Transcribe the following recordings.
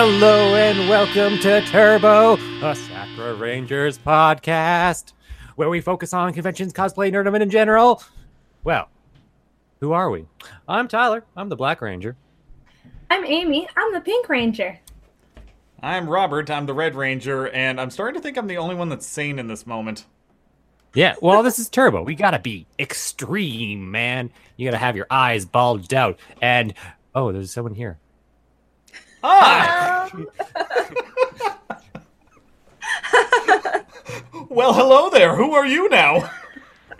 Hello and welcome to Turbo, a Sakura Rangers podcast, where we focus on conventions, cosplay, nerdom, in general. Well, who are we? I'm Tyler. I'm the Black Ranger. I'm Amy. I'm the Pink Ranger. I'm Robert. I'm the Red Ranger, and I'm starting to think I'm the only one that's sane in this moment. Yeah, well, this is Turbo. We gotta be extreme, man. You gotta have your eyes bulged out. And oh, there's someone here. Hi! Well, hello there. Who are you now?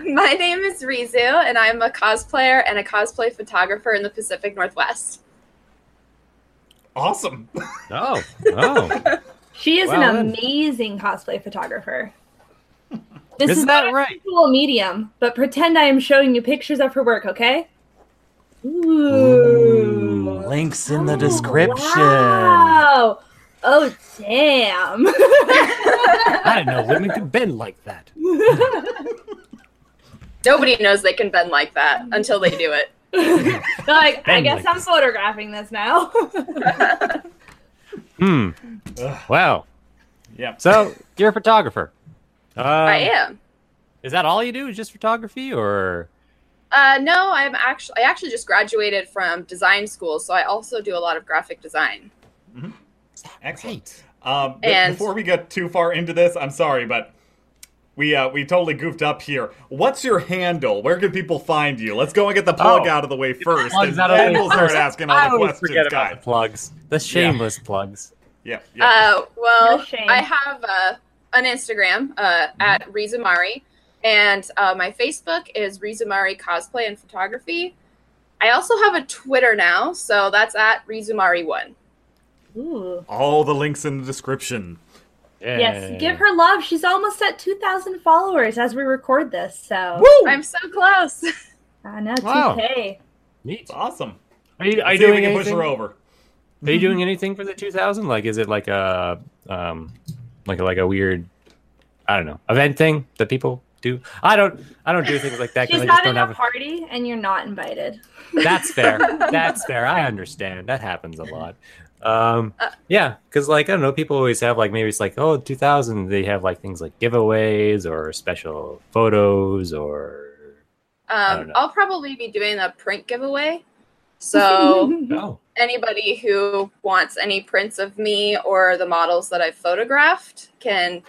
My name is Rizu, and I'm a cosplayer and a cosplay photographer in the Pacific Northwest. Awesome. Oh, oh, she is Well, an then. amazing cosplay photographer. This Isn't is that not right? a medium, but pretend I am showing you pictures of her work, okay? Ooh. Ooh, links in the Oh, description. Wow. Oh, damn. I didn't know women could bend like that. Nobody knows they can bend like that until they do it. like, I guess like I'm this. photographing this now. Hmm. Wow. Yeah. So you're a photographer. Uh, I am. Is that all you do? Is just photography, or Uh, no, I'm actually I actually just graduated from design school, so I also do a lot of graphic design. Excellent. Um, but And- before we get too far into this, I'm sorry, but we uh, we totally goofed up here. What's your handle? Where can people find you? Let's go and get the plug Oh. out of the way first, plugs and out then we'll start asking all I the questions, forget about the plugs, the shameless plugs. Yeah. yeah. Uh, well, No. I have uh, an Instagram uh, at Rizumari, and uh, my Facebook is Rizumari Cosplay and Photography. I also have a Twitter now, so that's at Rizumari1. Ooh. all the links in the description. Yes, give her love. She's almost at 2,000 followers as we record this. So, Woo! I'm so close. I know, Wow. 2K. Neat. Awesome. Are you, are you See if we doing can push anything? her over. Are you doing anything for the 2000? Like, is it like a um, like a, like a weird, I don't know, event thing that people do? I don't, I don't do things like that She's because I just having don't a have. party and you're not invited. That's fair. That's fair. I understand. That happens a lot. Um, Uh, yeah, because like I don't know, people always have like maybe it's like oh 2000 they have like things like giveaways or special photos or Um. I'll probably be doing a print giveaway. So no. anybody who wants any prints of me or the models that I've photographed can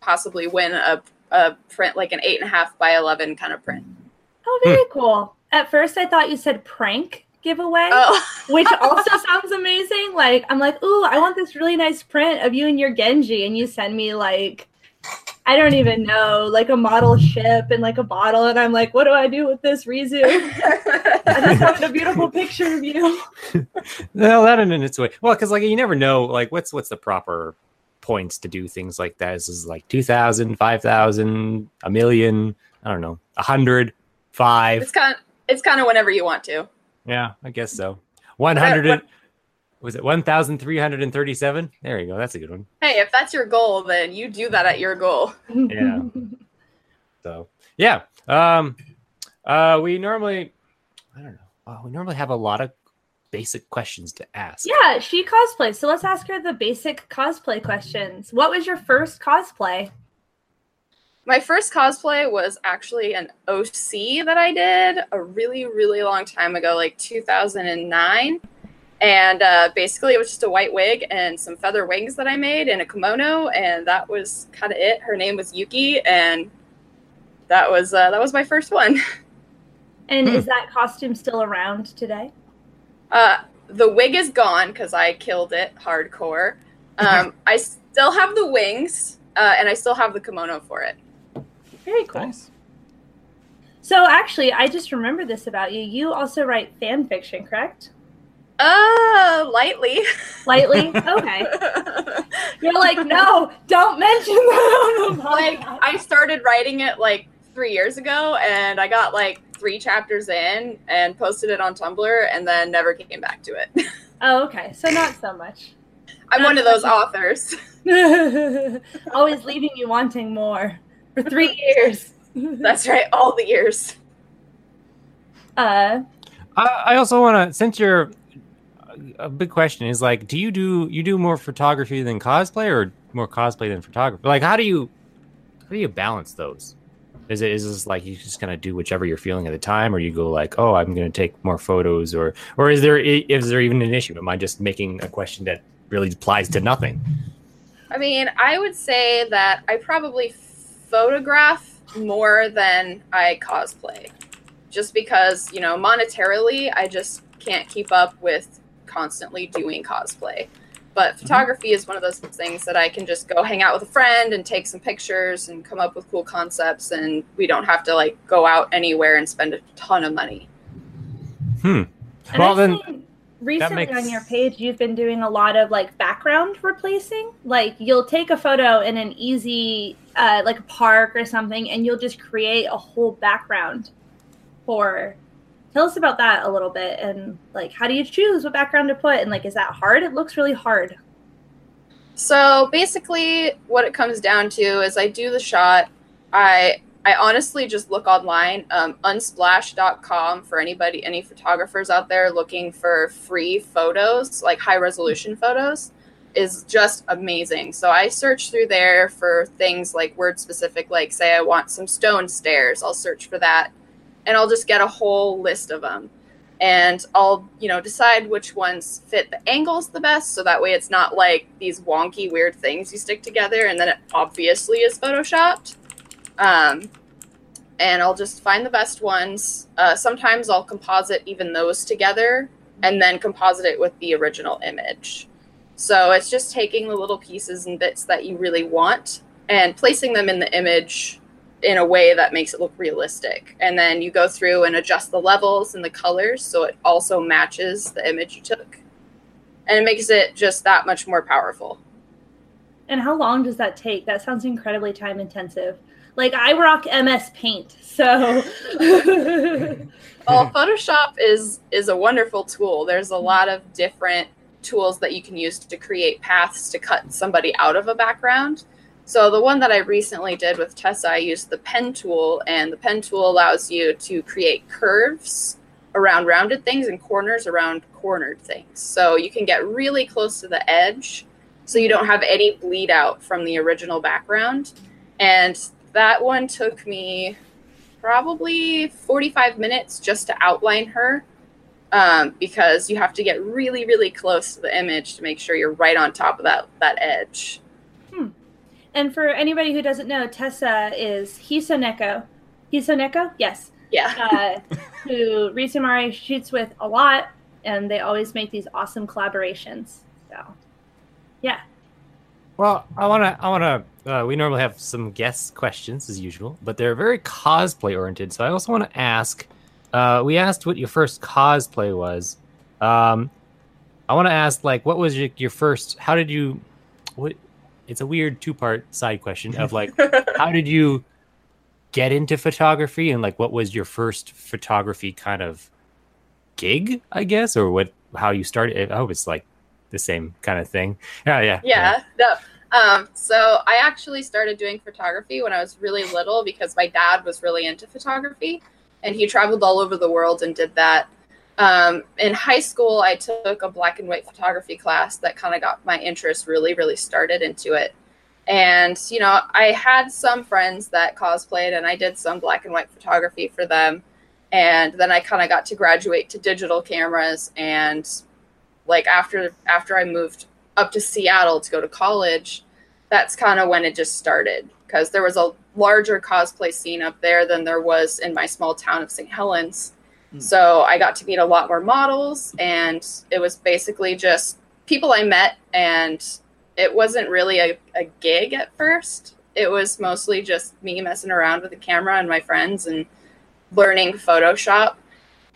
possibly win a, a print like an eight and a half by eleven kind of print. Oh, very hmm. cool. At first, I thought you said prank giveaway, Oh, which also sounds amazing. Like, I'm like, ooh, I want this really nice print of you and your Genji, and you send me like, I don't even know, like a model ship and like a bottle, and I'm like, what do I do with this, Rizu? I just wanted a beautiful picture of you. No, that in its way. Well, because like you never know, like what's what's the proper points to do things like that? Is this is like 2,000, 5,000, a million? I don't know, a hundred, five. it's kind of, it's kind of whenever you want to. Yeah, I guess so. One hundred. and what- Was it one thousand three hundred and thirty-seven? There you go. That's a good one. Hey, if that's your goal, then you do that at your goal. Yeah. So yeah, um, uh, we normally, I don't know. Uh, we normally have a lot of basic questions to ask. yeah, she cosplays. So let's ask her the basic cosplay questions. What was your first cosplay? My first cosplay was actually an OC that I did a really, really long time ago, like 2009. And uh, basically, it was just a white wig and some feather wings that I made in a kimono, and that was kind of it. Her name was Yuki, and that was uh, that was my first one. And Hmm. is that costume still around today? Uh, the wig is gone because I killed it hardcore. Um, I still have the wings, uh, and I still have the kimono for it. Very cool. Nice. So actually, I just remember this about you. You also write fan fiction, correct? Uh, lightly. Lightly? Okay. You're like, no, don't mention that like. I started writing it like three years ago, and I got like three chapters in and posted it on Tumblr, and then never came back to it. Oh, okay. So not so much. I'm one of those authors. Always leaving you wanting more for three years. That's right, all the years. Uh, I, I also want to, since you're a big question is like, do you do you do more photography than cosplay, or more cosplay than photography? Like, how do you how do you balance those? Is it is this like you just kind of do whichever you're feeling at the time, or you go like, oh, I'm gonna take more photos, or or is there is there even an issue? Am I just making a question that really applies to nothing? I mean, I would say that I probably photograph more than I cosplay. Just because, you know, monetarily, I just can't keep up with constantly doing cosplay. But photography is one of those things that I can just go hang out with a friend and take some pictures and come up with cool concepts, and we don't have to like go out anywhere and spend a ton of money. Hmm. And Well, I've then, seen recently makes- on your page, you've been doing a lot of like background replacing. Like you'll take a photo in an easy, uh, like a park or something, and you'll just create a whole background for. Tell us about that a little bit, and like, how do you choose what background to put? And like, is that hard? It looks really hard. So basically, what it comes down to is I do the shot. I I honestly just look online, um, unsplash.com for anybody, any photographers out there looking for free photos, like high resolution photos, is just amazing. So I search through there for things like word specific, like say I want some stone stairs, I'll search for that, and I'll just get a whole list of them and I'll, you know, decide which ones fit the angles the best so that way it's not like these wonky weird things you stick together and then it obviously is photoshopped. Um, and I'll just find the best ones. Uh, sometimes I'll composite even those together and then composite it with the original image. So it's just taking the little pieces and bits that you really want and placing them in the image in a way that makes it look realistic. And then you go through and adjust the levels and the colors so it also matches the image you took. And it makes it just that much more powerful. And how long does that take? That sounds incredibly time intensive. Like I rock MS Paint, so Well, Photoshop is is a wonderful tool. There's a lot of different tools that you can use to create paths to cut somebody out of a background. So the one that I recently did with Tessa, I used the pen tool, and the pen tool allows you to create curves around rounded things and corners around cornered things. So you can get really close to the edge, so you don't have any bleed out from the original background. And that one took me probably 45 minutes just to outline her um, because you have to get really really close to the image to make sure you're right on top of that that edge And for anybody who doesn't know, Tessa is Hisoneko. Hisoneko? Yes. yeah Uh, who Rizumari shoots with a lot, and they always make these awesome collaborations. So, yeah. Well, I want to. I want to. Uh, we normally have some guest questions as usual, but they're very cosplay oriented. So I also want to ask. Uh, we asked what your first cosplay was. Um, I want to ask, like, what was your, your first? How did you? What? It's a weird two part side question of like, how did you get into photography, and like, what was your first photography kind of gig? I guess, or what? How you started? I hope it's like the same kind of thing. Yeah, yeah, yeah no. um, so i actually started doing photography when i was really little because my dad was really into photography and he traveled all over the world and did that um, in high school i took a black and white photography class that kind of got my interest really really started into it. And you know i had some friends that cosplayed and i did some black and white photography for them. And then i kind of got to graduate to digital cameras and like after after i moved up to seattle to go to college that's kind of when it just started. Because there was a larger cosplay scene up there than there was in my small town of st helens Mm. so i got to meet a lot more models and it was basically just people i met and it wasn't really a, a gig at first it was mostly just me messing around with the camera and my friends and learning photoshop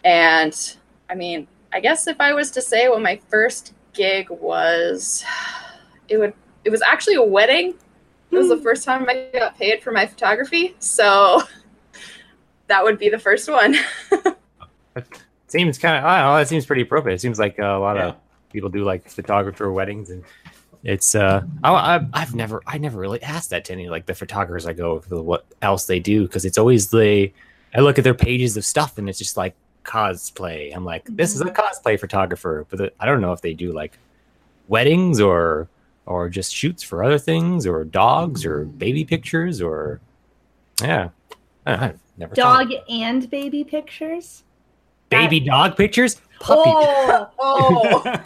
and i mean I guess if I was to say what my first gig was, it would it was actually a wedding. It was the hmm. first time I got paid for my photography, so that would be the first one. seems kind of I don't know. That seems pretty appropriate. It seems like a lot Yeah. of people do like photographer weddings, and it's uh I, I've never I never really asked that to any like the photographers I go for what else they do because it's always the I look at their pages of stuff and it's just like cosplay. I'm like, this is a cosplay photographer, but I don't know if they do like weddings or or just shoots for other things or dogs or baby pictures or yeah. I, I've never Dog and baby pictures. Baby dog pictures, puppy. Oh, Oh,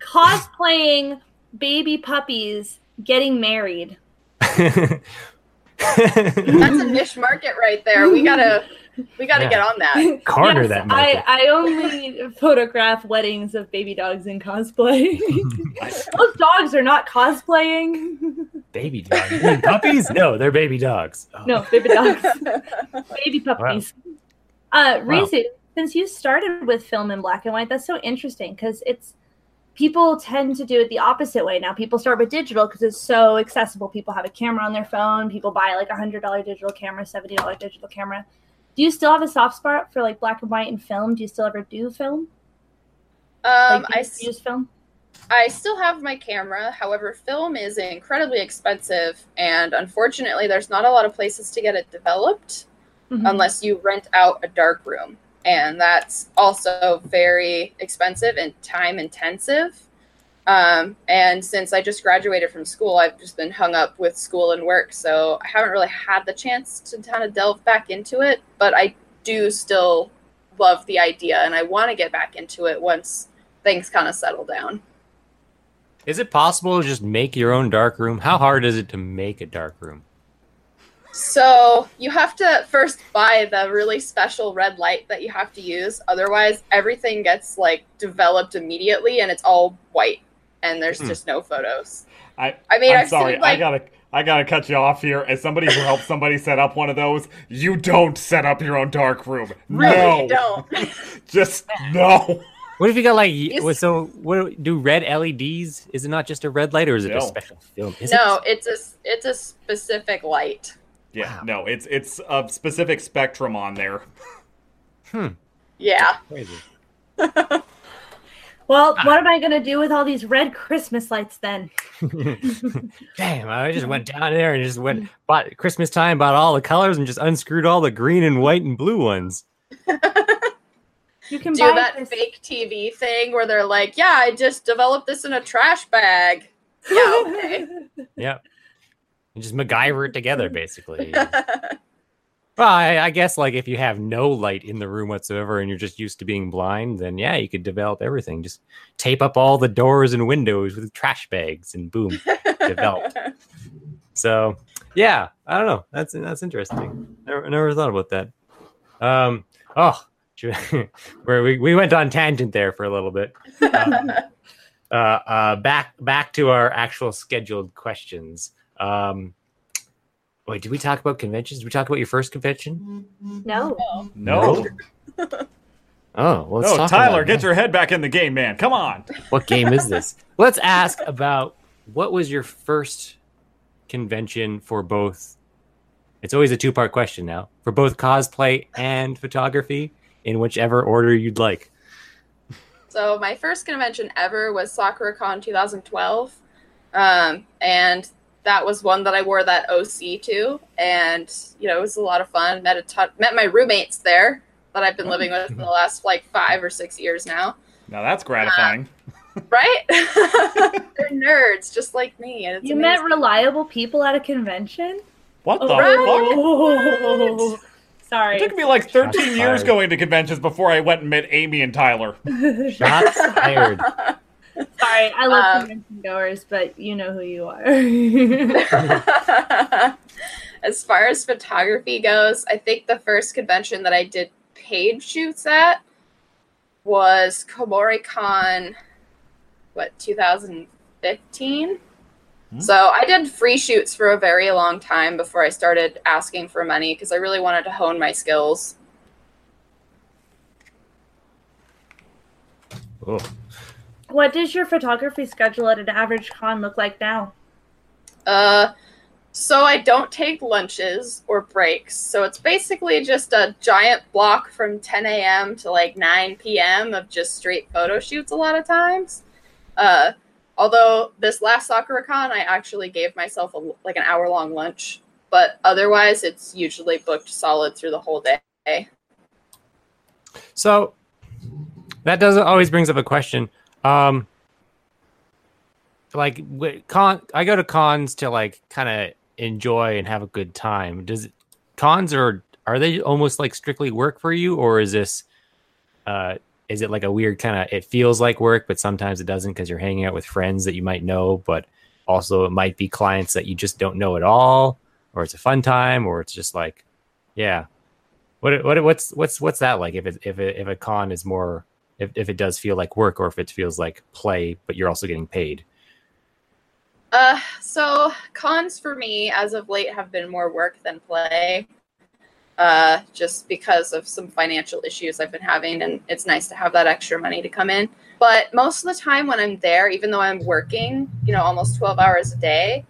cosplaying baby puppies getting married. that's a niche market right there. We gotta, we gotta Yeah. get on that. Corner Yes, that market. I, I only photograph weddings of baby dogs in cosplay. Those dogs are not cosplaying. baby dogs. You mean puppies? No, they're baby dogs. Oh. No, baby dogs. baby puppies. Uh, Reese, since you started with film in black and white, that's so interesting because it's people tend to do it the opposite way now. People start with digital because it's so accessible. People have a camera on their phone. People buy like a hundred dollar digital camera, seventy dollar digital camera. Do you still have a soft spot for like black and white and film? Do you still ever do film? Um, like, do I, you s- use film. I still have my camera. However, film is incredibly expensive, and unfortunately, there's not a lot of places to get it developed Mhm. unless you rent out a dark room, and that's also very expensive and time intensive. Um, and since I just graduated from school, I've just been hung up with school and work, so I haven't really had the chance to kind of delve back into it. But I do still love the idea, and I want to get back into it once things kind of settle down. Is it possible to just make your own dark room? How hard is it to make a dark room? So you have to first buy the really special red light that you have to use. Otherwise, everything gets like developed immediately, and it's all white, and there's Hmm. just no photos. I, I mean, I'm I've sorry. seen like I gotta, I gotta cut you off here. As somebody who helped somebody set up one of those, you don't set up your own dark room. really no, don't. just no. What if you got like You what- so? What do red LEDs? Is it not just a red light, or is it No. a special film? Is no, it? it's a s- it's a specific light. Yeah, Wow. no. It's it's a specific spectrum on there. Hmm. Yeah. Crazy. Well, what am I gonna do with all these red Christmas lights then? Damn! I just went down there and just went bought Christmas time, bought all the colors, and just unscrewed all the green and white and blue ones. You can Do buy that this- fake TV thing where they're like, "Yeah, I just developed this in a trash bag." Yeah. Okay. Yep. And just MacGyver it together, basically. Well, I, I guess like if you have no light in the room whatsoever and you're just used to being blind, then yeah, you could develop everything. Just tape up all the doors and windows with trash bags, and boom, developed. So yeah, I don't know. That's that's interesting. Never never thought about that. Um. Oh, where we we went on tangent there for a little bit. Um, uh, uh, back back to our actual scheduled questions. Um, wait, did we talk about conventions? Did we talk about your first convention? No. No, Oh, well, let's no, talk Tyler, about get that. your head back in the game, man. Come on. What game is this? Let's ask about what was your first convention for both. It's always a two part question now for both cosplay and photography in whichever order you'd like. So my first convention ever was SakuraCon 2012, um, and that was one that I wore that OC to, and you know it was a lot of fun. Met a ton, met my roommates there that I've been living with for the last like five or six years now. Now that's gratifying. Um, right? They're nerds just like me, and it's You met reliable people at a convention? what oh, the Right. fuck? Oh, sorry. It took me like 13 Shots years fired. going to conventions before I went and met Amy and Tyler. Shots fired. Sorry, I love Um, convention goers, but you know who you are. as far as photography goes, I think the first convention that I did paid shoots at was Kumoricon, what, 2015? Hmm. So I did free shoots for a very long time before I started asking for money because I really wanted to hone my skills. Oh. What does your photography schedule at an average con look like now? Uh, so I don't take lunches or breaks. So it's basically just a giant block from 10 a.m. to like 9 p.m. of just straight photo shoots a lot of times. Uh, although this last SakuraCon, I actually gave myself a, like an hour long lunch. But otherwise, it's usually booked solid through the whole day. So that doesn't always brings up a question. Um, like con, I go to cons to like kind of enjoy and have a good time. Does cons are are they almost like strictly work for you, or is this uh is it like a weird kind of it feels like work, but sometimes it doesn't because you're hanging out with friends that you might know, but also it might be clients that you just don't know at all, or it's a fun time, or it's just like, yeah. What what what's what's what's that like? If it if it, if a con is more if if it does feel like work, or if it feels like play, but you're also getting paid. Uh, so cons for me as of late have been more work than play. Uh, just because of some financial issues I've been having, and it's nice to have that extra money to come in. But most of the time when I'm there, even though I'm working, you know, almost 12 hours a day,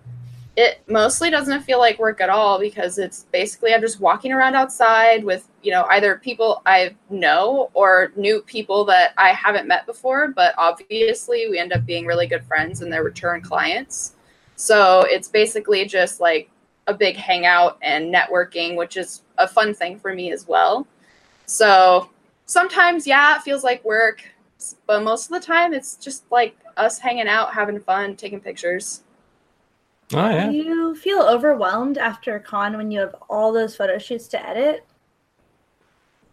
it mostly doesn't feel like work at all because it's basically I'm just walking around outside with, you know, either people I know or new people that I haven't met before, but obviously we end up being really good friends and they're return clients. So it's basically just like a big hangout and networking, which is a fun thing for me as well. So sometimes, yeah, it feels like work, but most of the time it's just like us hanging out, having fun, taking pictures. Oh yeah. Do you feel overwhelmed after a con when you have all those photo shoots to edit?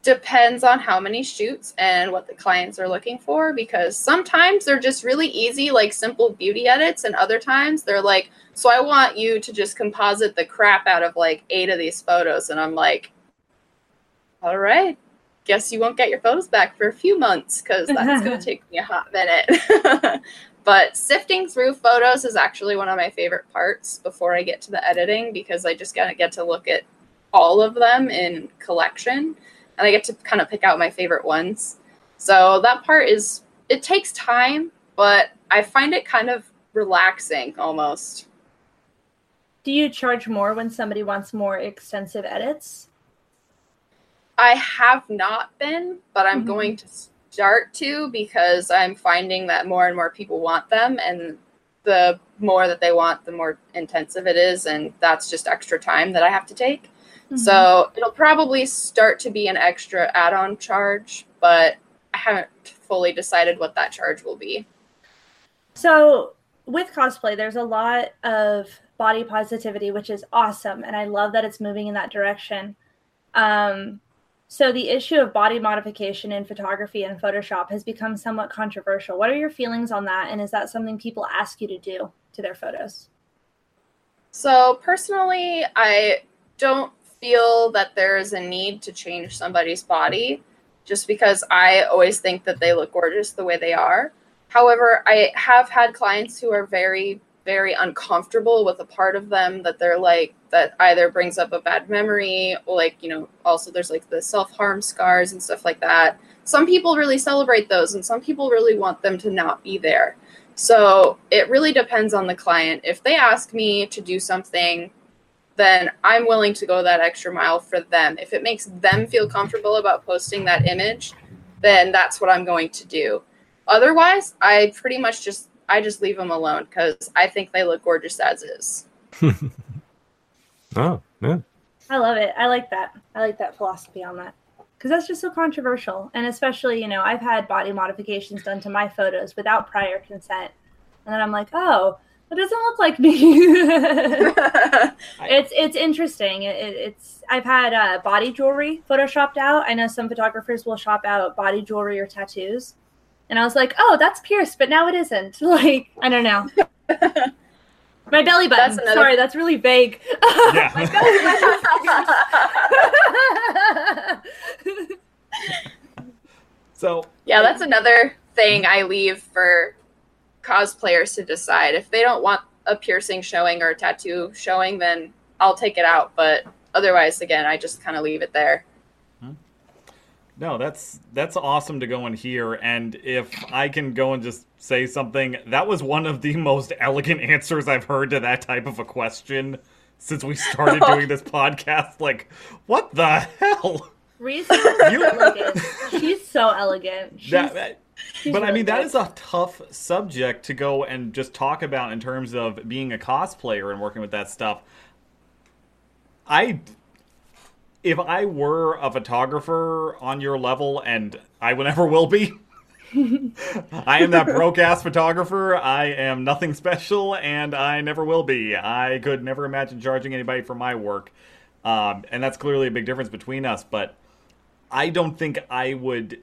Depends on how many shoots and what the clients are looking for because sometimes they're just really easy, like simple beauty edits, and other times they're like, So I want you to just composite the crap out of like eight of these photos. And I'm like, All right, guess you won't get your photos back for a few months because that's going to take me a hot minute. but sifting through photos is actually one of my favorite parts before I get to the editing because I just gotta get to look at all of them in collection and I get to kind of pick out my favorite ones. So that part is it takes time, but I find it kind of relaxing almost. Do you charge more when somebody wants more extensive edits? I have not been, but I'm Mhm. going to start to because I'm finding that more and more people want them and the more that they want, the more intensive it is and that's just extra time that I have to take. Mm-hmm. So it'll probably start to be an extra add on charge, but I haven't fully decided what that charge will be. So with cosplay, there's a lot of body positivity, which is awesome, and I love that it's moving in that direction. Um, so the issue of body modification in photography and Photoshop has become somewhat controversial. What are your feelings on that, and is that something people ask you to do to their photos? So personally, I don't feel that there is a need to change somebody's body just because I always think that they look gorgeous the way they are. However, I have had clients who are very, very uncomfortable with a part of them that they're like, that either brings up a bad memory, or like, you know, also there's like the self harm scars and stuff like that. Some people really celebrate those, and some people really want them to not be there. So it really depends on the client. If they ask me to do something, then I'm willing to go that extra mile for them. If it makes them feel comfortable about posting that image, then that's what I'm going to do. Otherwise, I pretty much just I just leave them alone because I think they look gorgeous as is. Oh, yeah. I love it. I like that. I like that philosophy on that because that's just so controversial. And especially, you know, I've had body modifications done to my photos without prior consent, and then I'm like, oh, that doesn't look like me. it's it's interesting. It, it, it's I've had uh, body jewelry photoshopped out. I know some photographers will shop out body jewelry or tattoos, and I was like, oh, that's pierced, but now it isn't. Like I don't know. My belly button. That's another- Sorry, that's really vague. Yeah. My belly button. So yeah, that's another thing I leave for cosplayers to decide. If they don't want a piercing showing or a tattoo showing, then I'll take it out. But otherwise, again, I just kind of leave it there. No, that's that's awesome to go and hear. And if I can go and just say something, that was one of the most elegant answers I've heard to that type of a question since we started doing this podcast. Like, what the hell? Reese You- elegant. She's so elegant. She's, That, that- she's but I mean, that good. is a tough subject to go and just talk about in terms of being a cosplayer and working with that stuff. I if I were a photographer on your level, and I never will be, I am that broke ass photographer. I am nothing special, and I never will be. I could never imagine charging anybody for my work, um, and that's clearly a big difference between us. But I don't think I would.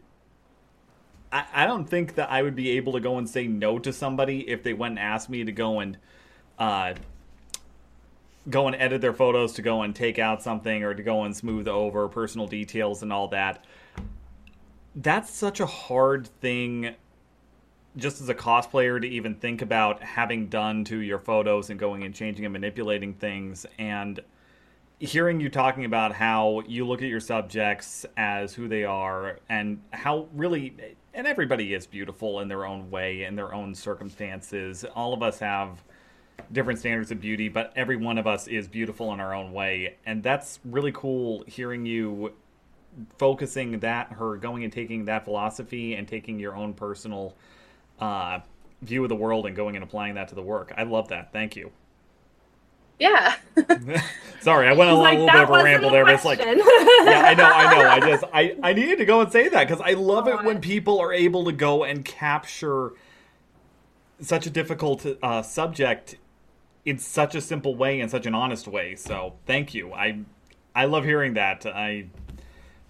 I, I don't think that I would be able to go and say no to somebody if they went and asked me to go and uh, go and edit their photos, to go and take out something, or to go and smooth over personal details and all that. That's such a hard thing, just as a cosplayer, to even think about having done to your photos and going and changing and manipulating things. And hearing you talking about how you look at your subjects as who they are and how really and everybody is beautiful in their own way in their own circumstances all of us have different standards of beauty but every one of us is beautiful in our own way. And that's really cool hearing you focusing that her going and taking that philosophy and taking your own personal uh, view of the world and going and applying that to the work. I love that. Thank you. Yeah. Sorry, I went a Like, little bit of a ramble there, but it's like, yeah, I know, I know. I just, I, I needed to go and say that because I love it when people are able to go and capture such a difficult uh, subject in such a simple way and such an honest way. So, thank you. I, I love hearing that. I,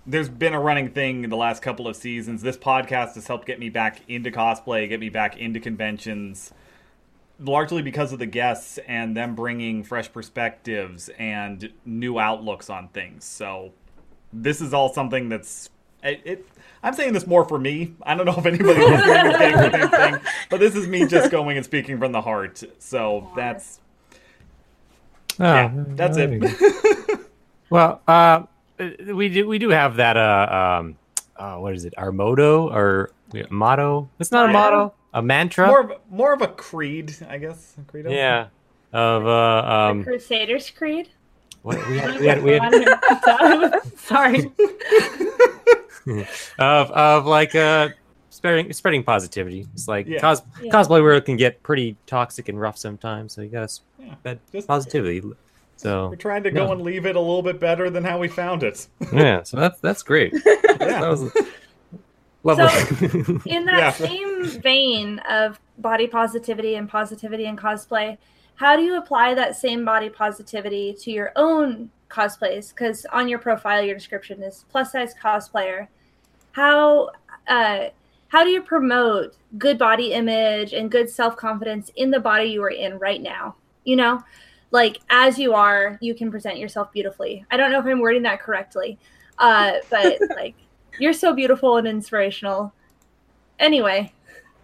there's been a running thing in the last couple of seasons. This podcast has helped get me back into cosplay, get me back into conventions largely because of the guests and them bringing fresh perspectives and new outlooks on things. So this is all something that's it. it I'm saying this more for me. I don't know if anybody else is getting the same thing, but this is me just going and speaking from the heart. So that's yeah, that's it. Well, uh, we do we do have that. Uh, um, uh, what is it? Our motto or motto? It's not a Motto? motto. A mantra. more of more of a creed, I guess. A credo. yeah. Of uh, um, Crusaders Creed. what, we had, we had, we had Sorry. of of like uh spreading spreading positivity. It's like Yeah. cos- Yeah. cosplay world can get pretty toxic and rough sometimes, so you gotta Yeah. spread Just- positivity. So We're trying to go No. and leave it a little bit better than how we found it. yeah, so that's that's great. Yeah. That was lovely. In that Yeah. same vein of body positivity and positivity in cosplay, how do you apply that same body positivity to your own cosplays? Because on your profile, your description is plus size cosplayer. How uh, how do you promote good body image and good self confidence in the body you are in right now? You know, like as you are, you can present yourself beautifully. I don't know if I'm wording that correctly, uh, but like you're so beautiful and inspirational. Anyway,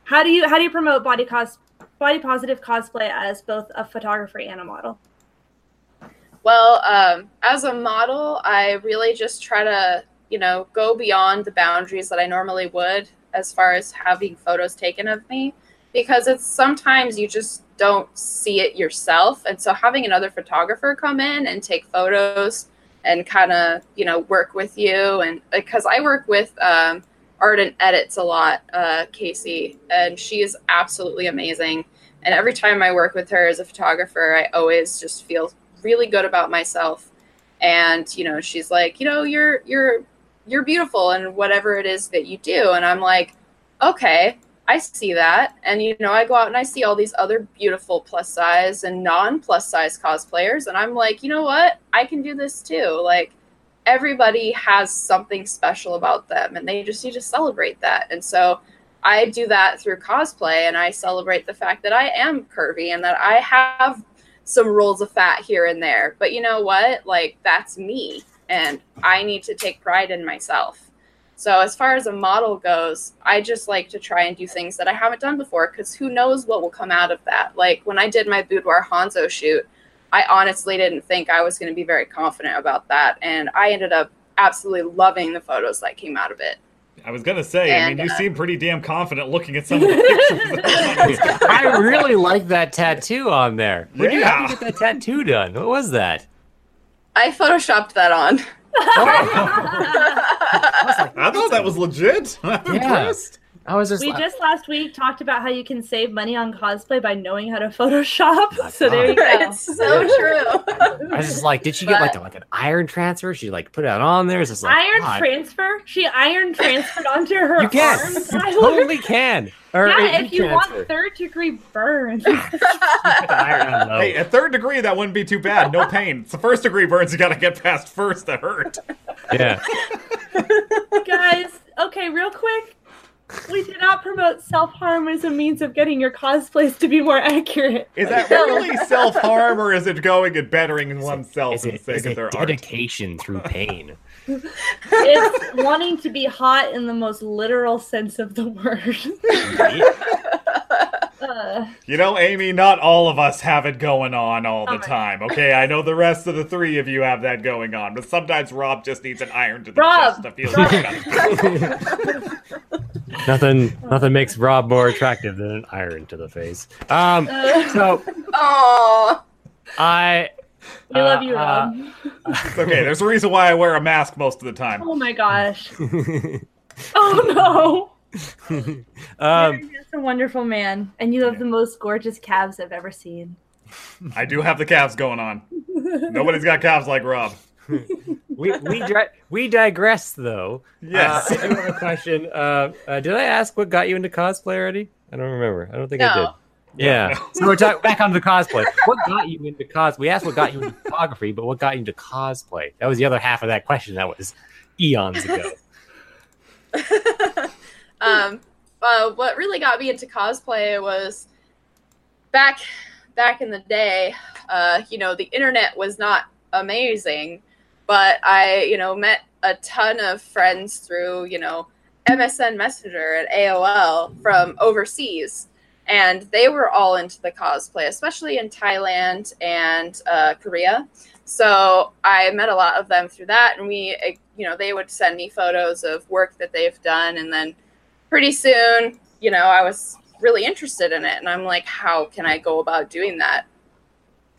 how do you how do you promote body cos body positive cosplay as both a photographer and a model? Well, um, as a model, I really just try to, you know, go beyond the boundaries that I normally would as far as having photos taken of me because it's sometimes you just don't see it yourself. And so having another photographer come in and take photos and kind of, you know, work with you and because I work with um, Ardent Edits a lot, uh, Casey, and she is absolutely amazing. And every time I work with her as a photographer, I always just feel really good about myself and you know she's like you know you're you're you're beautiful and whatever it is that you do. And i'm like okay i see that. And you know i go out and i see all these other beautiful plus size and non plus size cosplayers. And i'm like you know what? I can do this too. Like everybody has something special about them and they just need to celebrate that. And so i do that through cosplay and i celebrate the fact that i am curvy and that i have some rolls of fat here and there. But you know what? Like that's me and I need to take pride in myself. So as far as a model goes, I just like to try and do things that I haven't done before cuz who knows what will come out of that. Like when I did my boudoir Hanzo shoot, I honestly didn't think I was going to be very confident about that and I ended up absolutely loving the photos that came out of it. I was gonna say, I And, mean, you uh, seem pretty damn confident looking at some of the pictures. that are on I really like that tattoo on there. Where'd you, how'd you get that tattoo done? What was that? I photoshopped that on. Oh. I thought that was legit. I'm Yeah. impressed. I was just We like, just last week talked about how you can save money on cosplay by knowing how to Photoshop. my so there oh. you go. it's so true. I was just like, did she get like the, like an iron transfer? She like put it on there. It's just like iron God, transfer. She iron transferred onto her You can. arm. You Tyler. totally can. Or yeah, if you want third degree burns. Iron, I don't know. Hey, a third degree, that wouldn't be too bad. No pain. It's the first degree burns you got to get past first that hurt. yeah. Guys, okay, real quick. We do not promote self harm as a means of getting your cosplays to be more accurate. Is that really self harm or is it going and bettering oneself Is for the it, sake is of it their art? dedication through pain? It's wanting to be hot in the most literal sense of the word. uh, You know, Amy, not all of us have it going on all the time, okay? I know the rest of the three of you have that going on, but sometimes Rob just needs an iron to the Rob! chest to feel Rob! Better. nothing nothing makes Rob more attractive than an iron to the face. Um uh, so Aww. I we love you, uh, Rob. It's okay, there's a reason why I wear a mask most of the time. oh my gosh. Oh no. um You're just a wonderful man, and you have the most gorgeous calves I've ever seen. I do have the calves going on. Nobody's got calves like Rob. We we dri- we digress though. Yes. Uh, I do have a question. Uh, uh, did I ask what got you into cosplay already? I don't remember. I don't think I did. Yeah. No. So we're talking back onto the cosplay. What got you into cos? We asked what got you into photography, but what got you into cosplay? That was the other half of that question. That was eons ago. um, uh, what really got me into cosplay was back back in the day. Uh, you know, the internet was not amazing, but I, you know, met a ton of friends through, you know, MSN Messenger and AOL from overseas, and they were all into the cosplay, especially in Thailand and uh, Korea. So I met a lot of them through that, and we, eh, you know, they would send me photos of work that they've done, and then pretty soon, you know, I was really interested in it, and I'm like, how can I go about doing that?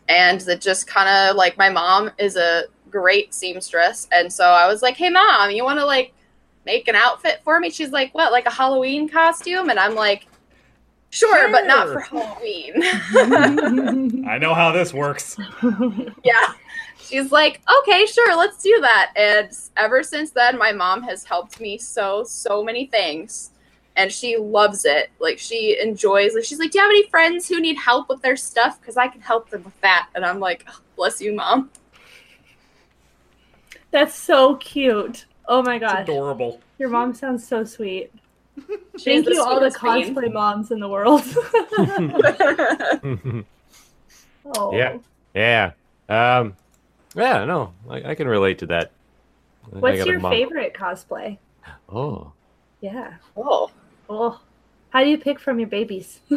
And that just kind of like my mom is a great seamstress, and so I was like, hey, mom, you want to like make an outfit for me? She's like, what, like a Halloween costume? And I'm like, sure, but not for Halloween. I know how this works. yeah. She's like, okay, sure, let's do that. And ever since then, my mom has helped me so, so many things. And she loves it. Like, she enjoys it. She's like, do you have any friends who need help with their stuff? Because I can help them with that. And I'm like, oh, bless you, mom. That's so cute. Oh my It's adorable. Your mom sounds so sweet. Thank you, all the sweetest bean. cosplay moms in the world. oh. Yeah. yeah. Um, yeah. No, I, I can relate to that. I What's got a your favorite cosplay? Oh, Yeah. oh. Oh. How do you pick from your babies?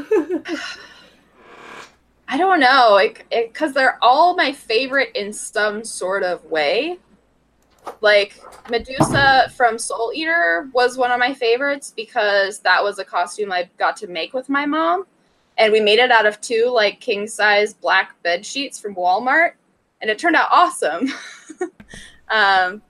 I don't know, like, because they're all my favorite in some sort of way. Like Medusa from Soul Eater was one of my favorites because that was a costume I got to make with my mom, and we made it out of two like king size black bed sheets from Walmart, and it turned out awesome. um,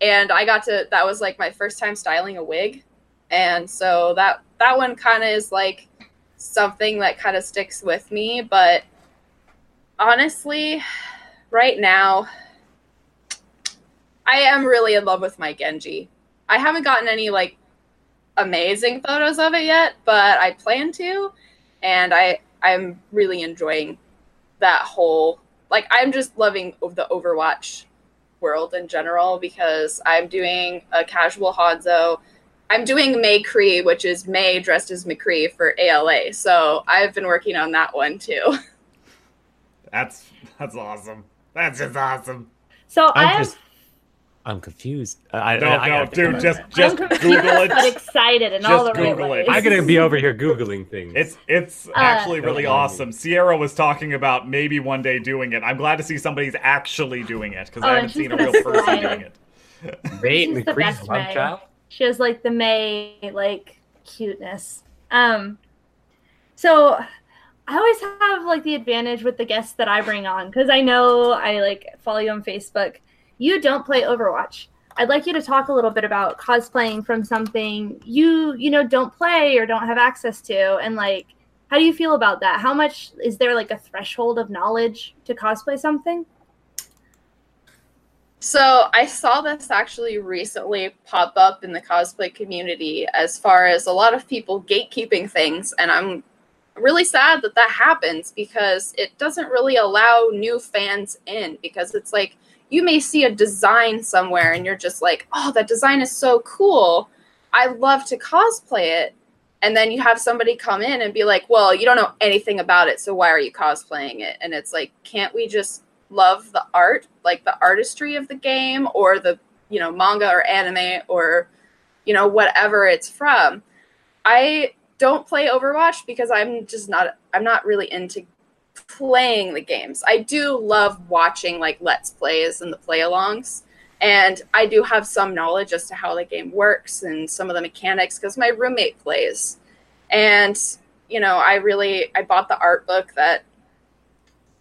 and I got to that was like my first time styling a wig, and so that that one kind of is like something that kind of sticks with me. But honestly, right now, I am really in love with my Genji. I haven't gotten any like amazing photos of it yet, but I plan to, and I I'm really enjoying that whole like I'm just loving the Overwatch world in general because I'm doing a casual Hanzo. I'm doing Mei Cree, which is Mei dressed as McCree for ALA. So I've been working on that one too. That's that's awesome. That's just awesome. So I I'm have just, I'm confused. I, No, I, I no, gotta- dude, just I'm just confused Google but it. excited in Just all the right it. I'm gonna be over here googling things. It's it's actually really Don't awesome. Sierra was talking about maybe one day doing it. I'm glad to see somebody's actually doing it because Oh, I haven't seen a gonna real person slay. doing it. Mei She's the best love Mei. child. She has like the Mei like cuteness. Um so I always have like the advantage with the guests that I bring on because I know I like follow you on Facebook. You don't play Overwatch. I'd like you to talk a little bit about cosplaying from something you you know don't play or don't have access to, and like how do you feel about that? How much is there like a threshold of knowledge to cosplay something? So I saw this actually recently pop up in the cosplay community as far as a lot of people gatekeeping things, and I'm really sad that that happens because it doesn't really allow new fans in because it's like you may see a design somewhere and you're just like, "Oh, that design is so cool. I love to cosplay it." And then you have somebody come in and be like, "Well, you don't know anything about it, so why are you cosplaying it?" And it's like, "Can't we just love the art, like the artistry of the game or the, you know, manga or anime or, you know, whatever it's from. I don't play Overwatch because I'm just not I'm not really into playing the games. I do love watching like let's plays and the play-alongs. And I do have some knowledge as to how the game works and some of the mechanics because my roommate plays. And you know, I really I bought the art book that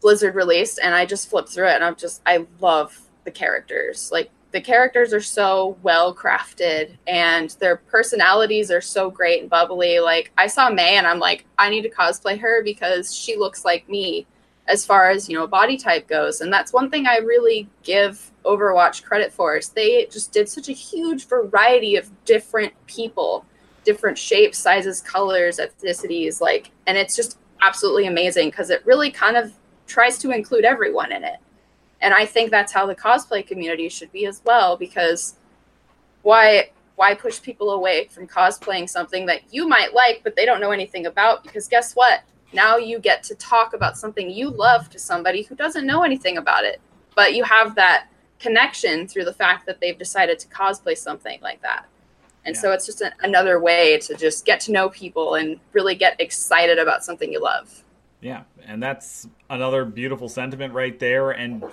Blizzard released, and I just flipped through it, and I'm just I love the characters. Like the characters are so well crafted, and their personalities are so great and bubbly. Like I saw Mei and I'm like, I need to cosplay her because she looks like me as far as you know body type goes and that's one thing i really give overwatch credit for is they just did such a huge variety of different people different shapes sizes colors ethnicities like and it's just absolutely amazing because it really kind of tries to include everyone in it. And I think that's how the cosplay community should be as well because why why push people away from cosplaying something that you might like but they don't know anything about because guess what? Now you get to talk about something you love to somebody who doesn't know anything about it. But you have that connection through the fact that they've decided to cosplay something like that. And yeah. so it's just another way to just get to know people and really get excited about something you love. Yeah, and that's another beautiful sentiment right there. And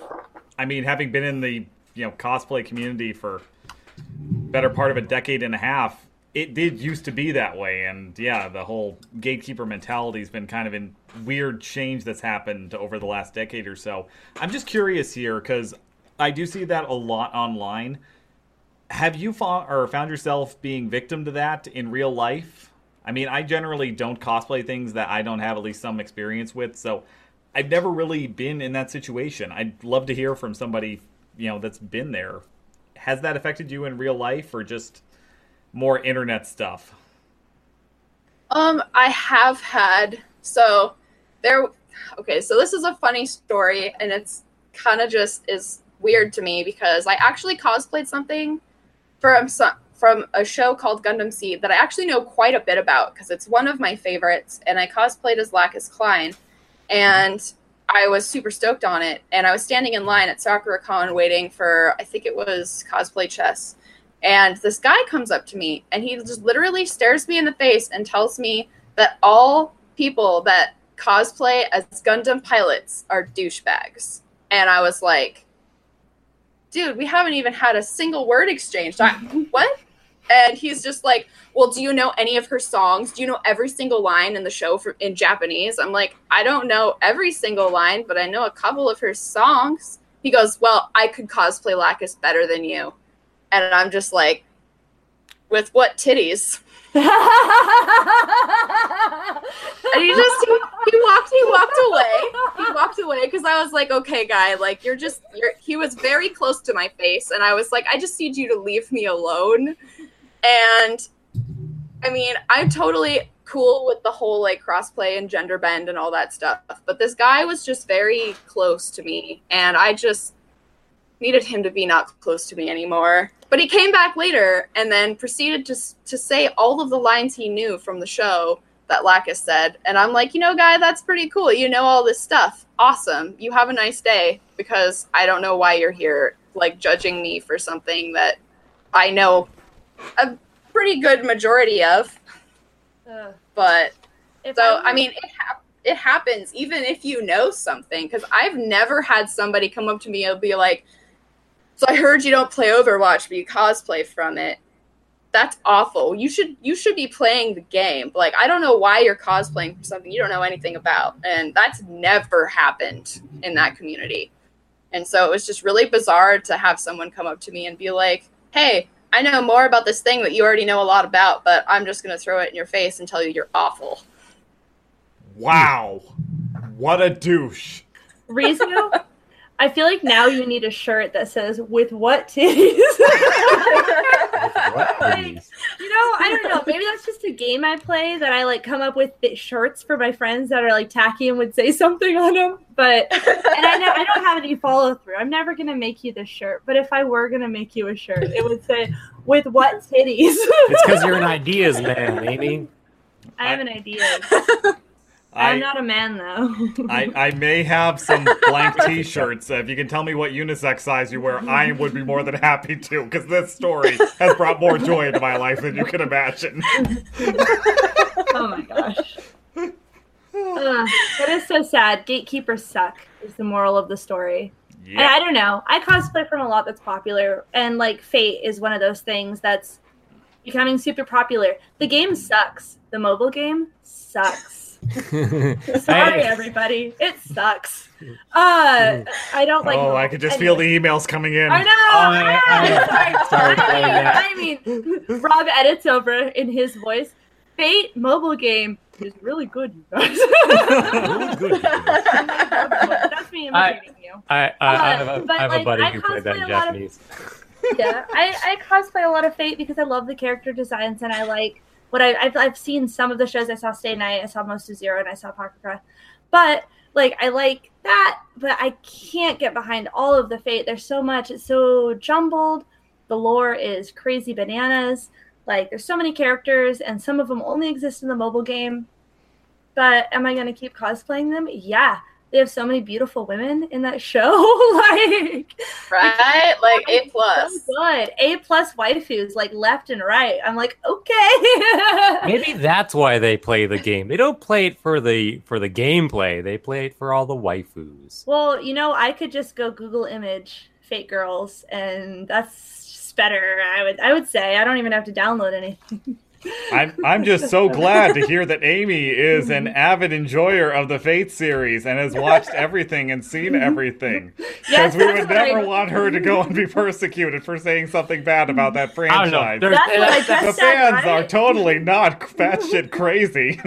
I mean, having been in the you know cosplay community for better part of a decade and a half, it did used to be that way. And yeah, the whole gatekeeper mentality has been kind of in weird change that's happened over the last decade or so. I'm just curious here because I do see that a lot online. Have you found or found yourself being victim to that in real life? I mean, I generally don't cosplay things that I don't have at least some experience with, so I've never really been in that situation. I'd love to hear from somebody, you know, that's been there. Has that affected you in real life or just more internet stuff? Um, I have had so there okay, so this is a funny story and it's kind of just is weird to me because I actually cosplayed something from some from a show called Gundam Seed that I actually know quite a bit about because it's one of my favorites, and I cosplayed as Lacus Clyne, and I was super stoked on it. And I was standing in line at SakuraCon waiting for I think it was cosplay chess, and this guy comes up to me and he just literally stares me in the face and tells me that all people that cosplay as Gundam pilots are douchebags, and I was like dude, we haven't even had a single word exchanged. I, what? And he's just like, "Well, do you know any of her songs? Do you know every single line in the show for, in Japanese?" I'm like, "I don't know every single line, but I know a couple of her songs." He goes, "Well, I could cosplay Lacus better than you," and I'm just like, "With what titties?" and he just he, he, walked he walked away he walked away because i was like okay guy like you're just you're he was very close to my face and i was like i just need you to leave me alone and I mean, I'm totally cool with the whole like crossplay and gender bend and all that stuff. But this guy was just very close to me, and I just needed him to be not close to me anymore. But he came back later and then proceeded to to say all of the lines he knew from the show that Lacus said, and I'm like, you know, guy, that's pretty cool. You know all this stuff. Awesome. You have a nice day because I don't know why you're here, like judging me for something that I know a pretty good majority of. But so I, I mean, it ha- it happens even if you know something. Because I've never had somebody come up to me and be like, "So I heard you don't play Overwatch, but you cosplay from it." That's awful. You should you should be playing the game. Like I don't know why you're cosplaying for something you don't know anything about, and that's never happened in that community. And so it was just really bizarre to have someone come up to me and be like, hey, I know more about this thing that you already know a lot about, but I'm just going to throw it in your face and tell you you're awful. Wow. What a douche. Rizu, I feel like now you need a shirt that says "with what titties." What Like, titties? you know, I don't know. Maybe that's just a game I play that I like come up with shirts for my friends that are like tacky and would say something on them. But and I know I don't have any follow through. I'm never gonna make you this shirt. But if I were gonna make you a shirt, it would say "with what titties." It's because you're an ideas man, Amy. I have an idea. I'm I, not a man though. I, I may have some blank t-shirts. If you can tell me what unisex size you wear, I would be more than happy to, because this story has brought more joy into my life than you can imagine. oh my gosh. Ugh, that is so sad. Gatekeepers suck. Is the moral of the story. Yeah. And I don't know. I cosplay from a lot that's popular, and like Fate is one of those things that's becoming super popular. The game sucks. The mobile game sucks. Sorry, everybody. It sucks. Uh, I don't like. oh, I mobile- could just feel the emails coming in. I know. I- I- sorry, sorry, playing that. I mean, I mean, Rob edits over in his voice. Fate mobile game is really good, you guys. Really good. That's me imitating you. I, I, I have a, But, I a buddy who played that in cosplay of- Japanese. yeah, I, I cosplay a lot of Fate because I love the character designs and I like what I, I've I've seen some of the shows. I saw Stay Night, I saw Most of Zero, and I saw Pakakura. But like I like that, but I can't get behind all of the Fate. There's so much. It's so jumbled. The lore is crazy bananas. Like there's so many characters, and some of them only exist in the mobile game. But am I going to keep cosplaying them? Yeah. They have so many beautiful women in that show. like right? Like A plus. so good. A plus waifus like left and right. I'm like, okay. Maybe that's why they play the game. They don't play it for the for the gameplay. They play it for all the waifus. well, you know, I could just go Google image fake girls and that's better. I would I would say. I don't even have to download anything. I'm I'm just so glad to hear that Amy is an mm-hmm. avid enjoyer of the Fate series and has watched everything and seen mm-hmm. everything. Yes, Because we would what I- never want her to go mm-hmm. and be persecuted for saying something bad about that I don't know. franchise. There's, That's what I just The said, fans are totally not batshit crazy.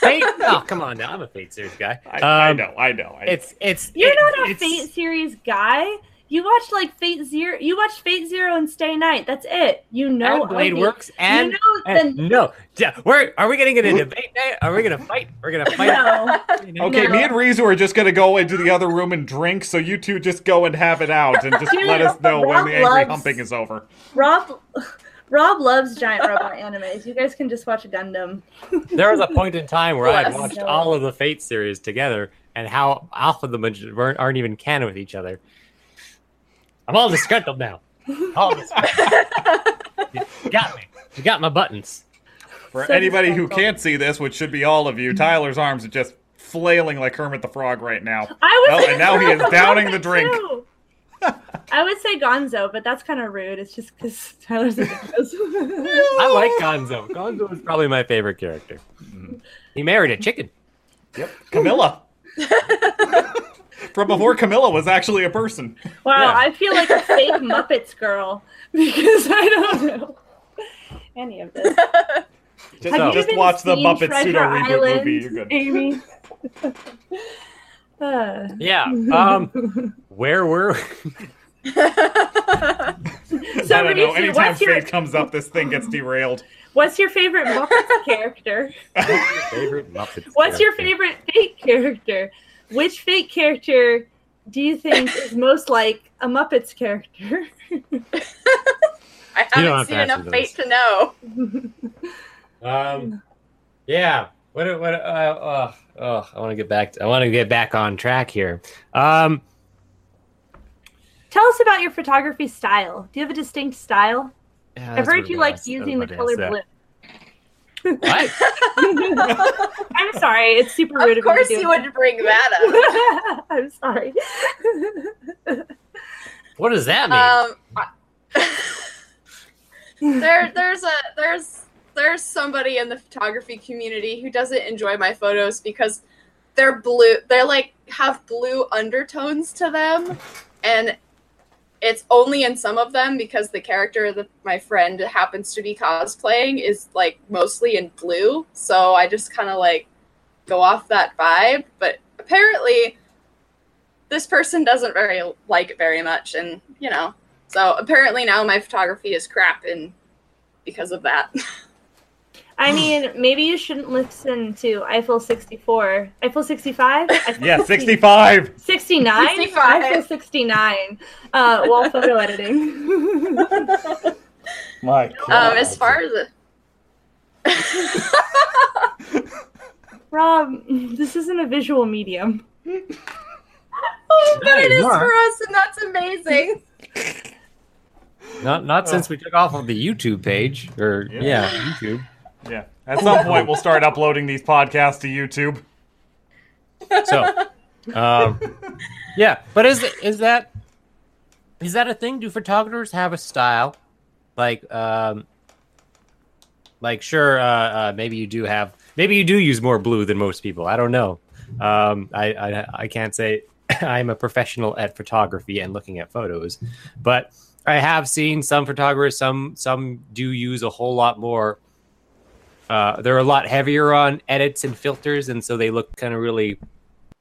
Fate. Oh, come on now. I'm a Fate series guy. I, I Um, know, I know. I, It's it's. You're it- not a it's- Fate series guy. You watched like Fate Zero. You watched Fate Zero and Stay Night. That's it. You know and Blade of Works and, you know and the no. Yeah, we're are we gonna get a debate now? Are we gonna fight? We're gonna fight. no. Okay, No. me and Rizu are just gonna go into the other room and drink, so you two just go and have it out and just Dude, let us know when the angry loves- humping is over. Rob Rob loves giant robot animes. You guys can just watch Gundam. There was a point in time where I Yes. watched all of the Fate series together, and how half of them weren't aren't even canon with each other. I'm all disgruntled now. All disgruntled. you got me. You got my buttons. For So anybody who can't see this, which should be all of you, Tyler's arms are just flailing like Kermit the Frog right now. I was Oh, and now he is downing the drink. I would say Gonzo, but that's kind of rude. It's just because Tyler's a I like Gonzo. Gonzo is probably my favorite character. Mm-hmm. He married a chicken. Yep, Camilla. From before Camilla was actually a person. Wow, Yeah. I feel like a Fate Muppets girl because I don't know any of this. Just, Have you just even watch the seen Muppet Treasure pseudo reboot Island, movie. You're good. Amy. Uh, Yeah. Um. Where were? We? so, I don't know. Mauricio, Anytime what's your fate comes up, this thing gets derailed. what's your favorite Muppets character? favorite Muppets. What's your favorite fake character? Which Fate character do you think is most like a Muppets character? I haven't have seen enough those. fate to know. Um, yeah. What? What? Uh, uh, oh, I want to get back. To, I want to get back on track here. Um, Tell us about your photography style. Do you have a distinct style? yeah, I've heard what you I like using the Everybody color asked blue. that. What? I'm sorry, it's super rude Of of, course you do would bring that up. I'm sorry. What does that mean? Um, there, there's a there's there's somebody in the photography community who doesn't enjoy my photos because they're blue. They're like have blue undertones to them, and it's only in some of them because the character that my friend happens to be cosplaying is like mostly in blue. So I just kind of like go off that vibe. But apparently, this person doesn't very like it very much, and you know, so apparently now my photography is crap, and because of that. I mean, maybe you shouldn't listen to Eiffel 64. Eiffel 65? Yeah, 65. 69? 65. Eiffel 69. Uh, wall photo editing. My um, as far as it. Rob, this isn't a visual medium. oh, but it Hey, is Mark. for us, and that's amazing. Not not since we took off of the YouTube page or Yeah. yeah, YouTube. Yeah. At some point, we'll start uploading these podcasts to YouTube. So, um, yeah, but is is that is that a thing? Do photographers have a style? Like, um, like sure, uh, uh, maybe you do have, maybe you do use more blue than most people. I don't know. Um, I, I I can't say I'm a professional at photography and looking at photos, but I have seen some photographers. Some some do use a whole lot more. Uh, they're a lot heavier on edits and filters, and so they look kind of really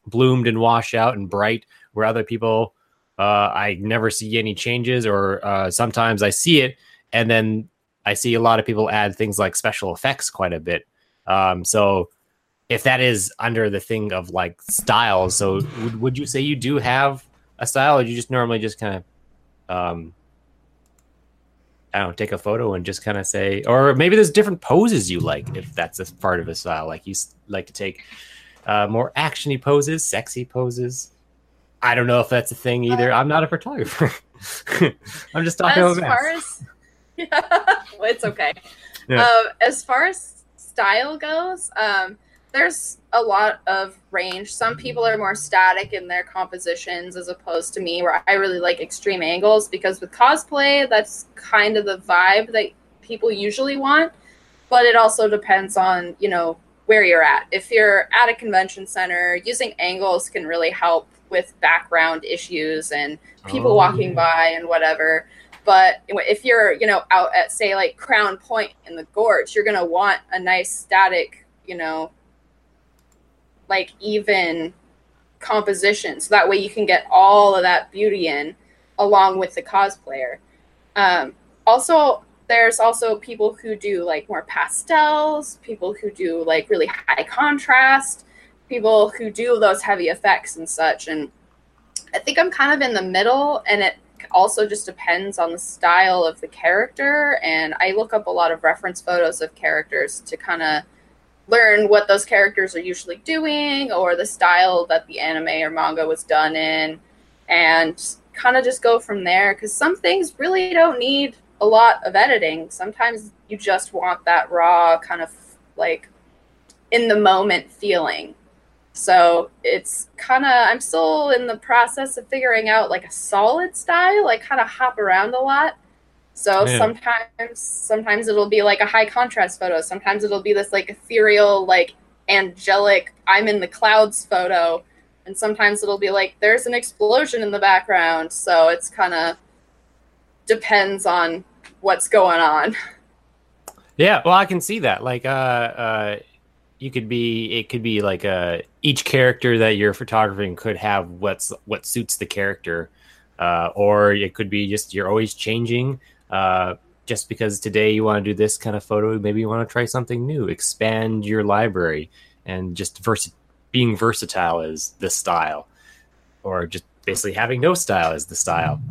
bloomed and washed out and bright. Where other people, uh, I never see any changes, or uh, sometimes I see it, and then I see a lot of people add things like special effects quite a bit. Um, so if that is under the thing of like styles, so would, would you say you do have a style, or you just normally just kind of, um, I don't know, take a photo and just kind of say, or maybe there's different poses you like if that's a part of a style. Like you like to take uh, more actiony poses, sexy poses. I don't know if that's a thing either. I'm not a photographer. I'm just talking as about far as yeah, well, it's okay. Yeah. Um, as far as style goes, um, there's a lot of range. Some mhm. people are more static in their compositions as opposed to me, where I really like extreme angles because with cosplay, that's kind of the vibe that people usually want. But it also depends on you know where you're at. If you're at a convention center, using angles can really help with background issues and people Oh, walking yeah. by and whatever. But if you're, you know, out at say like Crown Point in the gorge, you're gonna want a nice static, you know, like even composition, so that way you can get all of that beauty in along with the cosplayer. Um, also, there's also people who do like more pastels, people who do like really high contrast, people who do those heavy effects and such. And I think I'm kind of in the middle, and it also just depends on the style of the character. And I look up a lot of reference photos of characters to kind of learn what those characters are usually doing or the style that the anime or manga was done in, and kind of just go from there. Because some things really don't need a lot of editing. Sometimes you just want that raw kind of like in the moment feeling. So it's kind of I'm still in the process of figuring out like a solid style. I kind of hop around a lot. So sometimes sometimes it'll be like a high contrast photo. Sometimes it'll be this like ethereal like angelic I'm in the clouds photo. And sometimes it'll be like there's an explosion in the background. So it's kind of depends on what's going on. Yeah, well, I can see that. Like, uh, uh, you could be, it could be like uh, each character that you're photographing could have what's what suits the character, uh, or it could be just you're always changing. Uh, just because today you want to do this kind of photo, maybe you want to try something new, expand your library, and just vers- being versatile is the style, or just basically having no style is the style.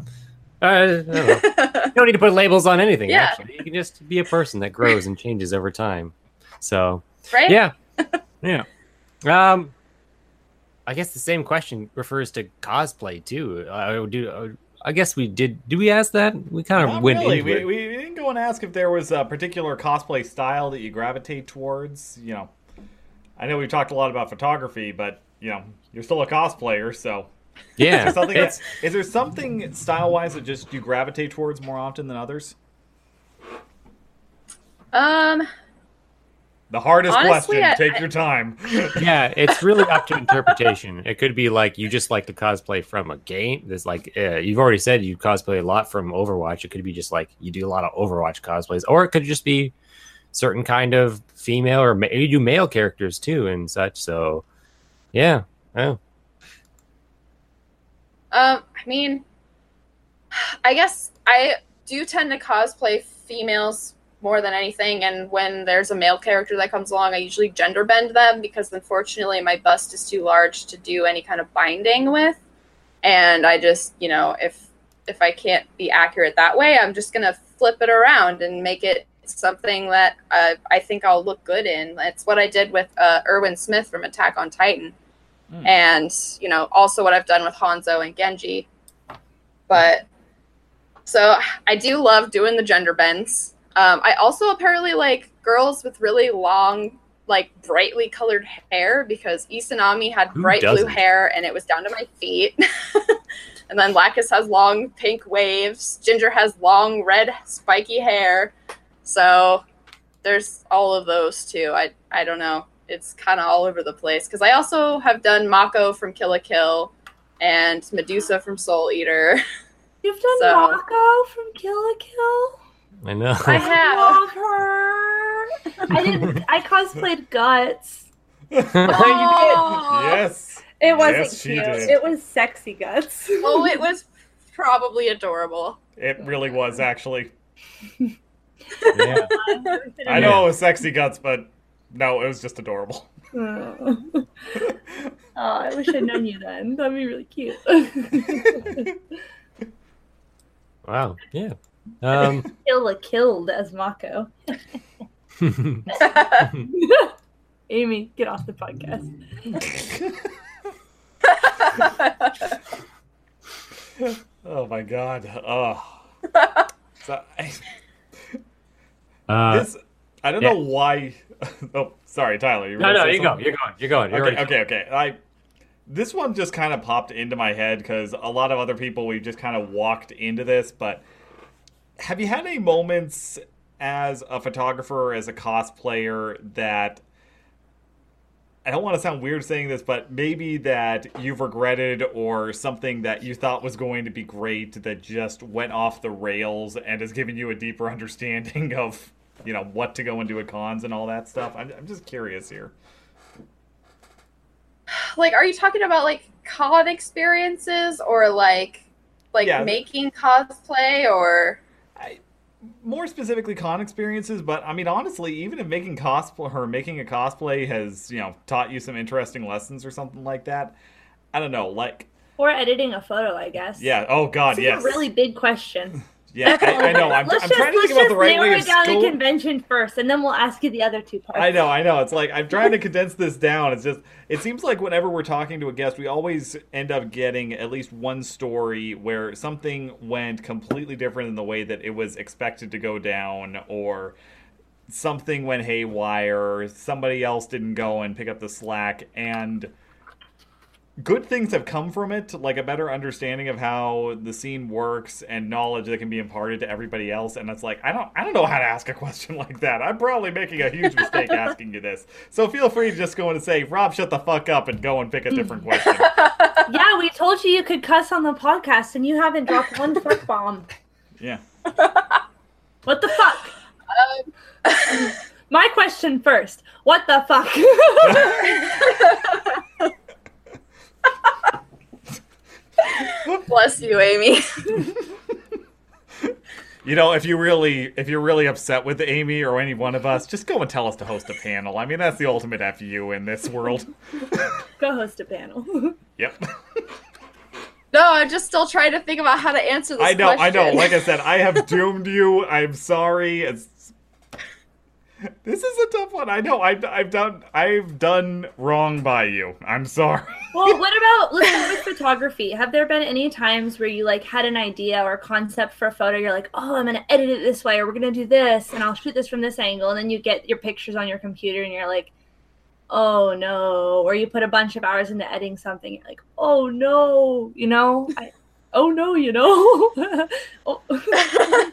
Uh, I don't know. You don't need to put labels on anything. Yeah. Actually, you can just be a person that grows and changes over time. So right? yeah, yeah. Um, I guess the same question refers to cosplay too. I Uh, do I guess we did? Did we ask that? We kind of Not went really. into We, it. we didn't go and ask if there was a particular cosplay style that you gravitate towards. You know, I know we've talked a lot about photography, but you know, you're still a cosplayer, so is yeah, there something that, is there something style wise that just you gravitate towards more often than others? Um, The hardest Honestly, question. I- Take I- your time. yeah, it's really up to interpretation. It could be like you just like to cosplay from a game. There's like uh, you've already said you cosplay a lot from Overwatch. It could be just like you do a lot of Overwatch cosplays, or it could just be certain kind of female or ma- you do male characters too and such. So, yeah, oh, Um, I mean, I guess I do tend to cosplay females more than anything, and when there's a male character that comes along, I usually gender bend them because unfortunately my bust is too large to do any kind of binding with, and I just, you know, if if I can't be accurate that way, I'm just gonna flip it around and make it something that uh, I think I'll look good in. It's what I did with uh, Erwin Smith from Attack on Titan Hmm. and you know also what I've done with Hanzo and Genji. But so I do love doing the gender bends. Um, I also apparently like girls with really long, like brightly colored hair because Izanami had Who bright blue doesn't? hair and it was down to my feet. and then Lacus has long pink waves. Ginger has long red spiky hair. So there's all of those too. I I don't know. It's kind of all over the place because I also have done Mako from Kill la Kill and Medusa from Soul Eater. You've done So- Mako from Kill la Kill. I know. I have. Love her. I didn't. I cosplayed Guts. Oh, yes. It wasn't Yes, she cute. did. It was sexy Guts. Oh, it was probably adorable. It really was actually. yeah. I know it was sexy guts, but no, it was just adorable. oh, I wish I'd known you then. That'd be really cute. Wow. Yeah. Um, Killa killed as Mako. Amy, get off the podcast. Oh my god. Oh. So, I, uh, this I don't yeah. know why. Oh, sorry, Tyler. You were no, gonna no, say you go. You're going. You're going. You're Okay, okay, okay. I this one just kind of popped into my head because a lot of other people we've just kind of walked into this. But have you had any moments as a photographer, as a cosplayer, that I don't want to sound weird saying this, but maybe that you've regretted or something that you thought was going to be great that just went off the rails and has given you a deeper understanding of you know what to go into at cons and all that stuff. I'm, I'm just curious here. like, are you talking about like con experiences or like like Yeah. making cosplay or? More specifically con experiences, but I mean honestly, even if making cosplay or making a cosplay has you know taught you some interesting lessons or something like that, I don't know, like Or editing a photo, I guess. yeah, oh god, This yes, really big question. yeah, I, I know. I'm, I'm just, trying to think about the right way it of down to scope. convention first, and then we'll ask you the other two parts. I know, I know. It's like I'm trying to condense this down. It's just it seems like whenever we're talking to a guest, we always end up getting at least one story where something went completely different than the way that it was expected to go down or something went haywire, or somebody else didn't go and pick up the slack and good things have come from it, like a better understanding of how the scene works and knowledge that can be imparted to everybody else. And it's like I don't, I don't know how to ask a question like that. I'm probably making a huge mistake asking you this. So feel free to just go in and say, Rob, shut the fuck up, and go and pick a different question. Yeah, we told you you could cuss on the podcast, and you haven't dropped one fuck bomb. Yeah. What the fuck? Um, My question first. What the fuck? Bless you, Amy. You know, if you really, if you're really upset with Amy or any one of us, just go and tell us to host a panel. I mean, that's the ultimate fu in this world. Go host a panel. Yep. No, I'm just still trying to think about how to answer this. I know, I know. Like I said, I have doomed you. I'm sorry. It's this is a tough one. I know. I've, I've done I've done wrong by you. I'm sorry. well, what about let's with photography? Have there been any times where you like had an idea or concept for a photo? You're like, oh, I'm gonna edit it this way, or we're gonna do this, and I'll shoot this from this angle, and then you get your pictures on your computer, and you're like, oh no, or you put a bunch of hours into editing something, you're like, oh no, you know, I, oh no, you know. oh.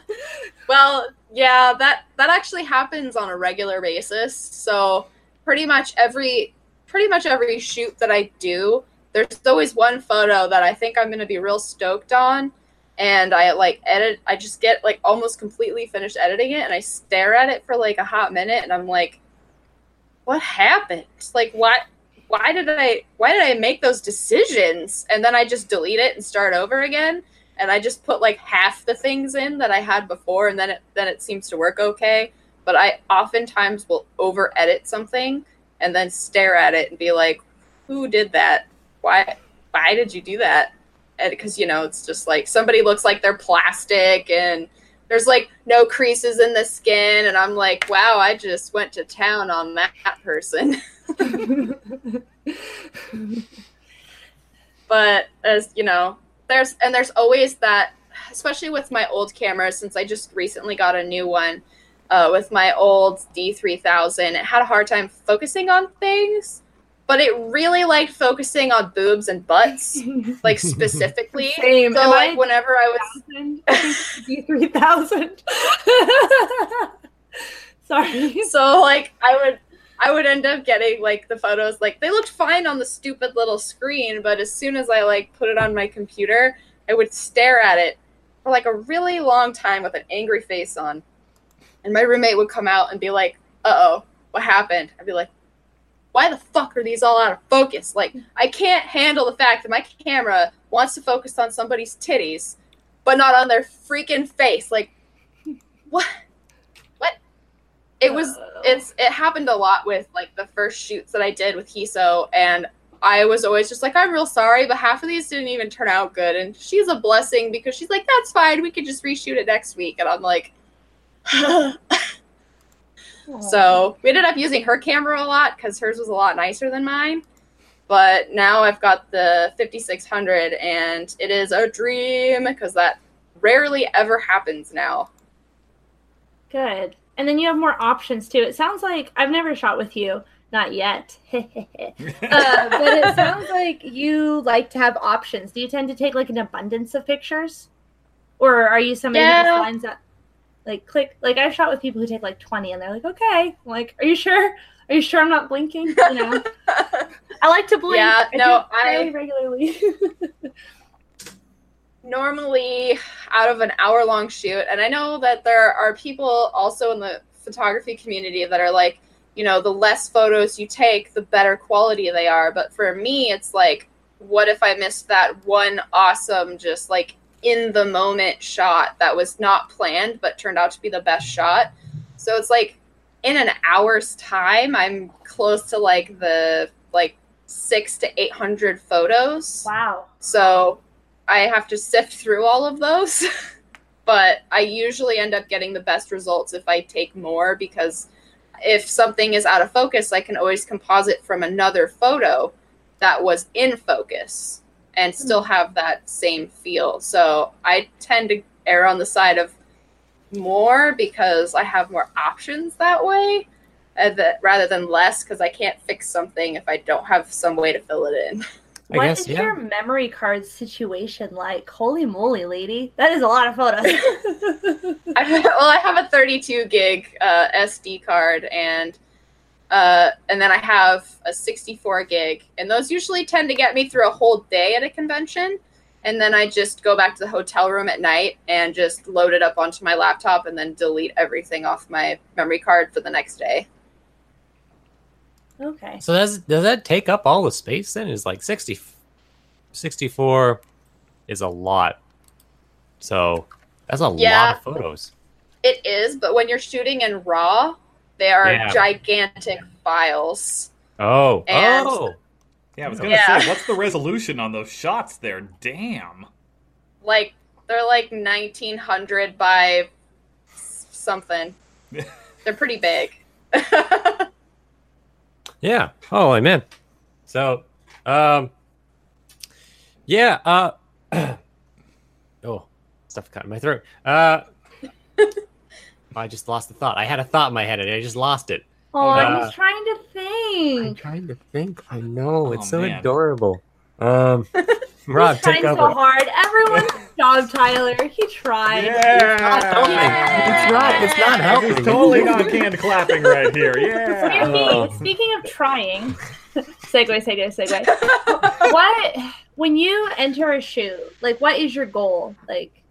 Well, yeah, that that actually happens on a regular basis. So pretty much every pretty much every shoot that I do, there's always one photo that I think I'm gonna be real stoked on. And I like edit I just get like almost completely finished editing it and I stare at it for like a hot minute and I'm like, what happened? Like what why did I why did I make those decisions? And then I just delete it and start over again and I just put like half the things in that I had before, and then it then it seems to work okay. But I oftentimes will over edit something and then stare at it and be like, "Who did that? Why? Why did you do that?" Because you know, it's just like somebody looks like they're plastic and there's like no creases in the skin, and I'm like, "Wow, I just went to town on that person." but as you know, there's and there's always that especially with my old camera, since i just recently got a new one uh, with my old d3000 it had a hard time focusing on things but it really liked focusing on boobs and butts like specifically Same. so Am like I whenever i was D three thousand. Sorry. so like i would i would end up getting like the photos like they looked fine on the stupid little screen but as soon as i like put it on my computer i would stare at it for like a really long time with an angry face on. And my roommate would come out and be like uh-oh what happened? I'd be like why the fuck are these all out of focus? Like i can't handle the fact that my camera wants to focus on somebody's titties but not on their freaking face. Like what it was uh. it's it happened a lot with like the first shoots that I did with Hiso and I was always just like I'm real sorry but half of these didn't even turn out good and she's a blessing because she's like that's fine we could just reshoot it next week and I'm like so we ended up using her camera a lot because hers was a lot nicer than mine but now I've got the 5600 and it is a dream because that rarely ever happens now Good. And then you have more options too. It sounds like I've never shot with you, not yet. uh, but it sounds like you like to have options. Do you tend to take like an abundance of pictures, or are you somebody who Yeah. just lines up, like click? Like I've shot with people who take like twenty, and they're like, okay, I'm like, are you sure? Are you sure I'm not blinking? You know, I like to blink. Yeah, I no, I- regularly. Normally out of an hour long shoot. And i know that there are people also in the photography community that are like you know the less photos you take the better quality they are. But for me it's like what if i missed that one awesome just like in the moment shot that was not planned but turned out to be the best shot? So it's like in an hour's time i'm close to like the like six to eight hundred photos. Wow. so I have to sift through all of those. but I usually end up getting the best results if I take more because if something is out of focus, I can always composite from another photo that was in focus and still have that same feel. So I tend to err on the side of more because I have more options that way. uh, rather than less because I can't fix something if I don't have some way to fill it in. I What guess, is yeah. your memory card situation like? Holy moly, lady. That is a lot of photos. I, well, I have a 32 gig uh, SD card, and uh, and then I have a 64 gig, and those usually tend to get me through a whole day at a convention. And then I just go back to the hotel room at night and just load it up onto my laptop, and then delete everything off my memory card for the next day. Okay. So does does that take up all the space then? Is like 60, 64 is a lot. So that's a Yeah. lot of photos. It is, but when you're shooting in RAW, they are Yeah. gigantic files. Oh, And- oh, Yeah, I was gonna Yeah. say, what's the resolution on those shots there? Damn. Like they're like 1900 by something. they're pretty big. yeah. Holy man. So, um, yeah. Uh, oh, stuff caught in my throat. Uh, I just lost the thought. I had a thought in my head and I just lost it. Oh, I Uh, was trying to think. I'm trying to think. I know Oh, it's so man. adorable. Um, Rob, trying take so over. hard. Everyone job, Tyler. He tried. Yeah. It's not. It's not helping. This totally not canned clapping right here. Yeah. Speaking, speaking of trying, segue, segue, segue. what when you enter a shoot? Like, what is your goal? Like,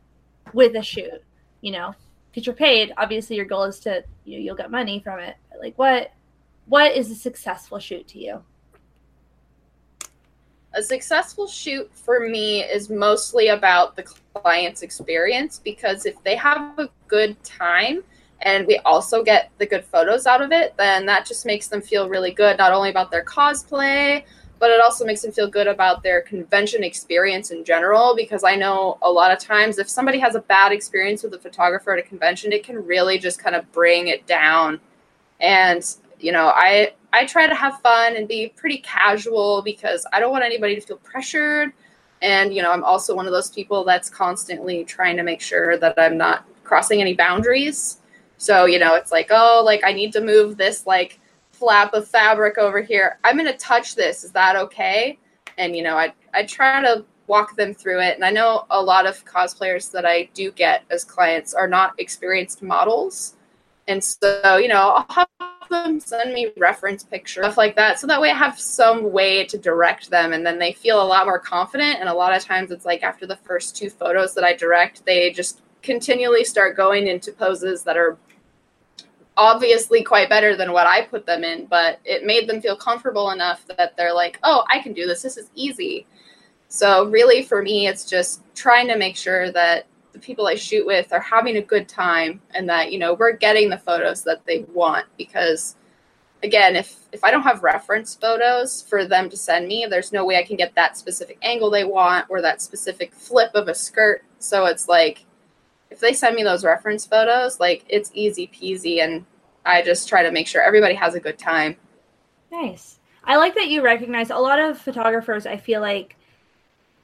with a shoot, you know, because you're paid. Obviously, your goal is to you know, you'll get money from it. But like, what what is a successful shoot to you? A successful shoot for me is mostly about the client's experience because if they have a good time and we also get the good photos out of it, then that just makes them feel really good, not only about their cosplay, but it also makes them feel good about their convention experience in general. Because I know a lot of times if somebody has a bad experience with a photographer at a convention, it can really just kind of bring it down. And, you know, I I try to have fun and be pretty casual because I don't want anybody to feel pressured. And, you know, I'm also one of those people that's constantly trying to make sure that I'm not crossing any boundaries. So, you know, it's like, oh, like I need to move this like flap of fabric over here. I'm going to touch this. Is that okay? And, you know, I, I try to walk them through it. And I know a lot of cosplayers that I do get as clients are not experienced models. And so, you know, I'll have them send me reference pictures, stuff like that. So that way I have some way to direct them and then they feel a lot more confident. And a lot of times it's like after the first two photos that I direct, they just continually start going into poses that are obviously quite better than what I put them in, but it made them feel comfortable enough that they're like, oh, I can do this. This is easy. So, really, for me, it's just trying to make sure that the people I shoot with are having a good time and that, you know, we're getting the photos that they want because again, if if I don't have reference photos for them to send me, there's no way I can get that specific angle they want or that specific flip of a skirt. So it's like if they send me those reference photos, like it's easy peasy and I just try to make sure everybody has a good time. Nice. I like that you recognize a lot of photographers. I feel like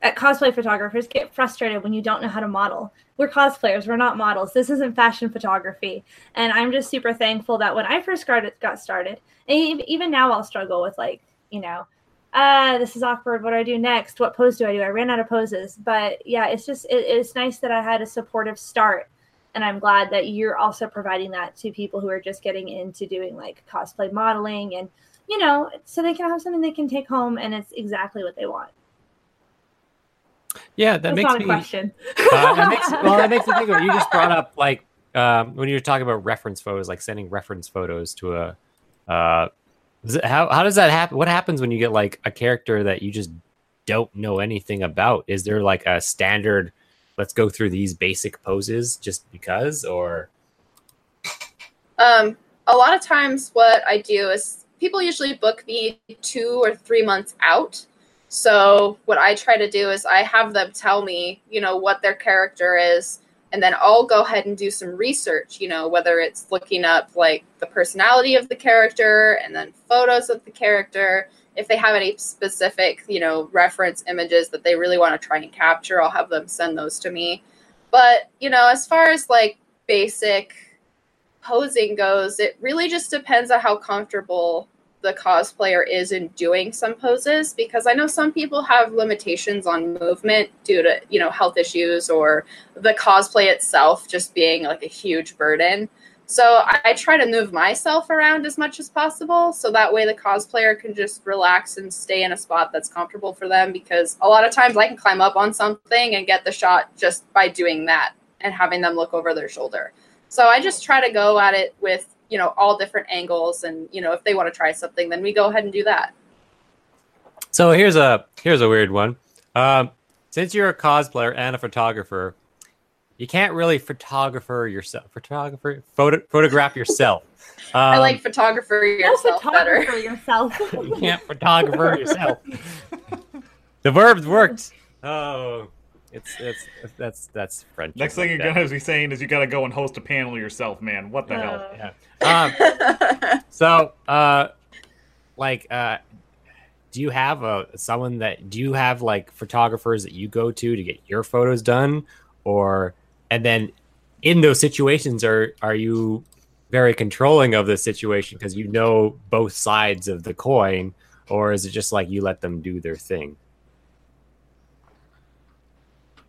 at cosplay photographers get frustrated when you don't know how to model. We're cosplayers, we're not models. This isn't fashion photography. And I'm just super thankful that when I first got started, and even now I'll struggle with like, you know, uh, this is awkward. What do I do next? What pose do I do? I ran out of poses. But yeah, it's just, it, it's nice that I had a supportive start. And I'm glad that you're also providing that to people who are just getting into doing like cosplay modeling and, you know, so they can have something they can take home and it's exactly what they want. Yeah, that That's makes not me. a question. uh, that makes, well, that makes me think of it. you just brought up like um, when you were talking about reference photos, like sending reference photos to a. Uh, is it- how how does that happen? What happens when you get like a character that you just don't know anything about? Is there like a standard? Let's go through these basic poses just because, or Um, a lot of times, what I do is people usually book me two or three months out. So what I try to do is I have them tell me, you know, what their character is, and then I'll go ahead and do some research. You know, whether it's looking up like the personality of the character and then photos of the character. If they have any specific, you know, reference images that they really want to try and capture, I'll have them send those to me. But you know, as far as like basic posing goes, it really just depends on how comfortable the cosplayer is in doing some poses because I know some people have limitations on movement due to, you know, health issues or the cosplay itself just being like a huge burden. So I, I try to move myself around as much as possible so that way the cosplayer can just relax and stay in a spot that's comfortable for them because a lot of times I can climb up on something and get the shot just by doing that and having them look over their shoulder. So I just try to go at it with, you know, all different angles and, you know, if they want to try something, then we go ahead and do that. So here's a here's a weird one. Um, since you're a cosplayer and a photographer, you can't really photographer yourself. Photographer photo, photograph yourself. Um, I like photographer No yourself better. yourself. you can't photographer yourself. the verbs worked. Oh, it's it's that's that's French. Next thing you're gonna be saying is you gotta go and host a panel yourself, man. What the hell? Uh, Yeah. Um, so, uh, like, uh, do you have a someone that do you have like photographers that you go to to get your photos done, or and then in those situations are are you very controlling of the situation because you know both sides of the coin, or is it just like you let them do their thing?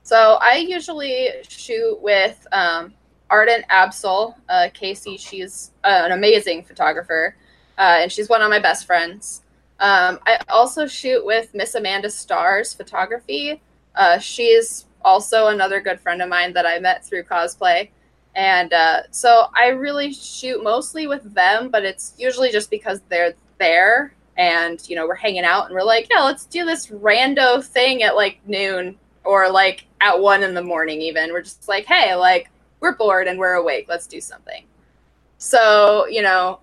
So I usually shoot with um, Ardent Absol, uh, Casey. She's uh, an amazing photographer, uh, and she's one of my best friends. Um, I also shoot with Miss Amanda Stars Photography. Uh, she's also another good friend of mine that I met through cosplay. And uh, so I really shoot mostly with them, but it's usually just because they're there and, you know, we're hanging out and we're like, yeah, let's do this rando thing at like noon or like at one in the morning, even. We're just like, hey, like, we're bored and we're awake. Let's do something. So, you know,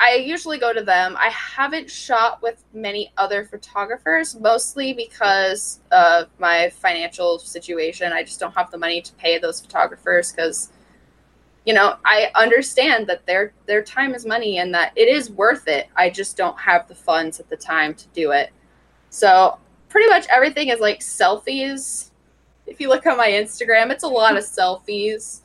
I usually go to them. I haven't shot with many other photographers, mostly because of my financial situation. I just don't have the money to pay those photographers because, you know, I understand that their their time is money and that it is worth it. I just don't have the funds at the time to do it. So pretty much everything is like selfies. If you look on my Instagram, it's a lot of selfies.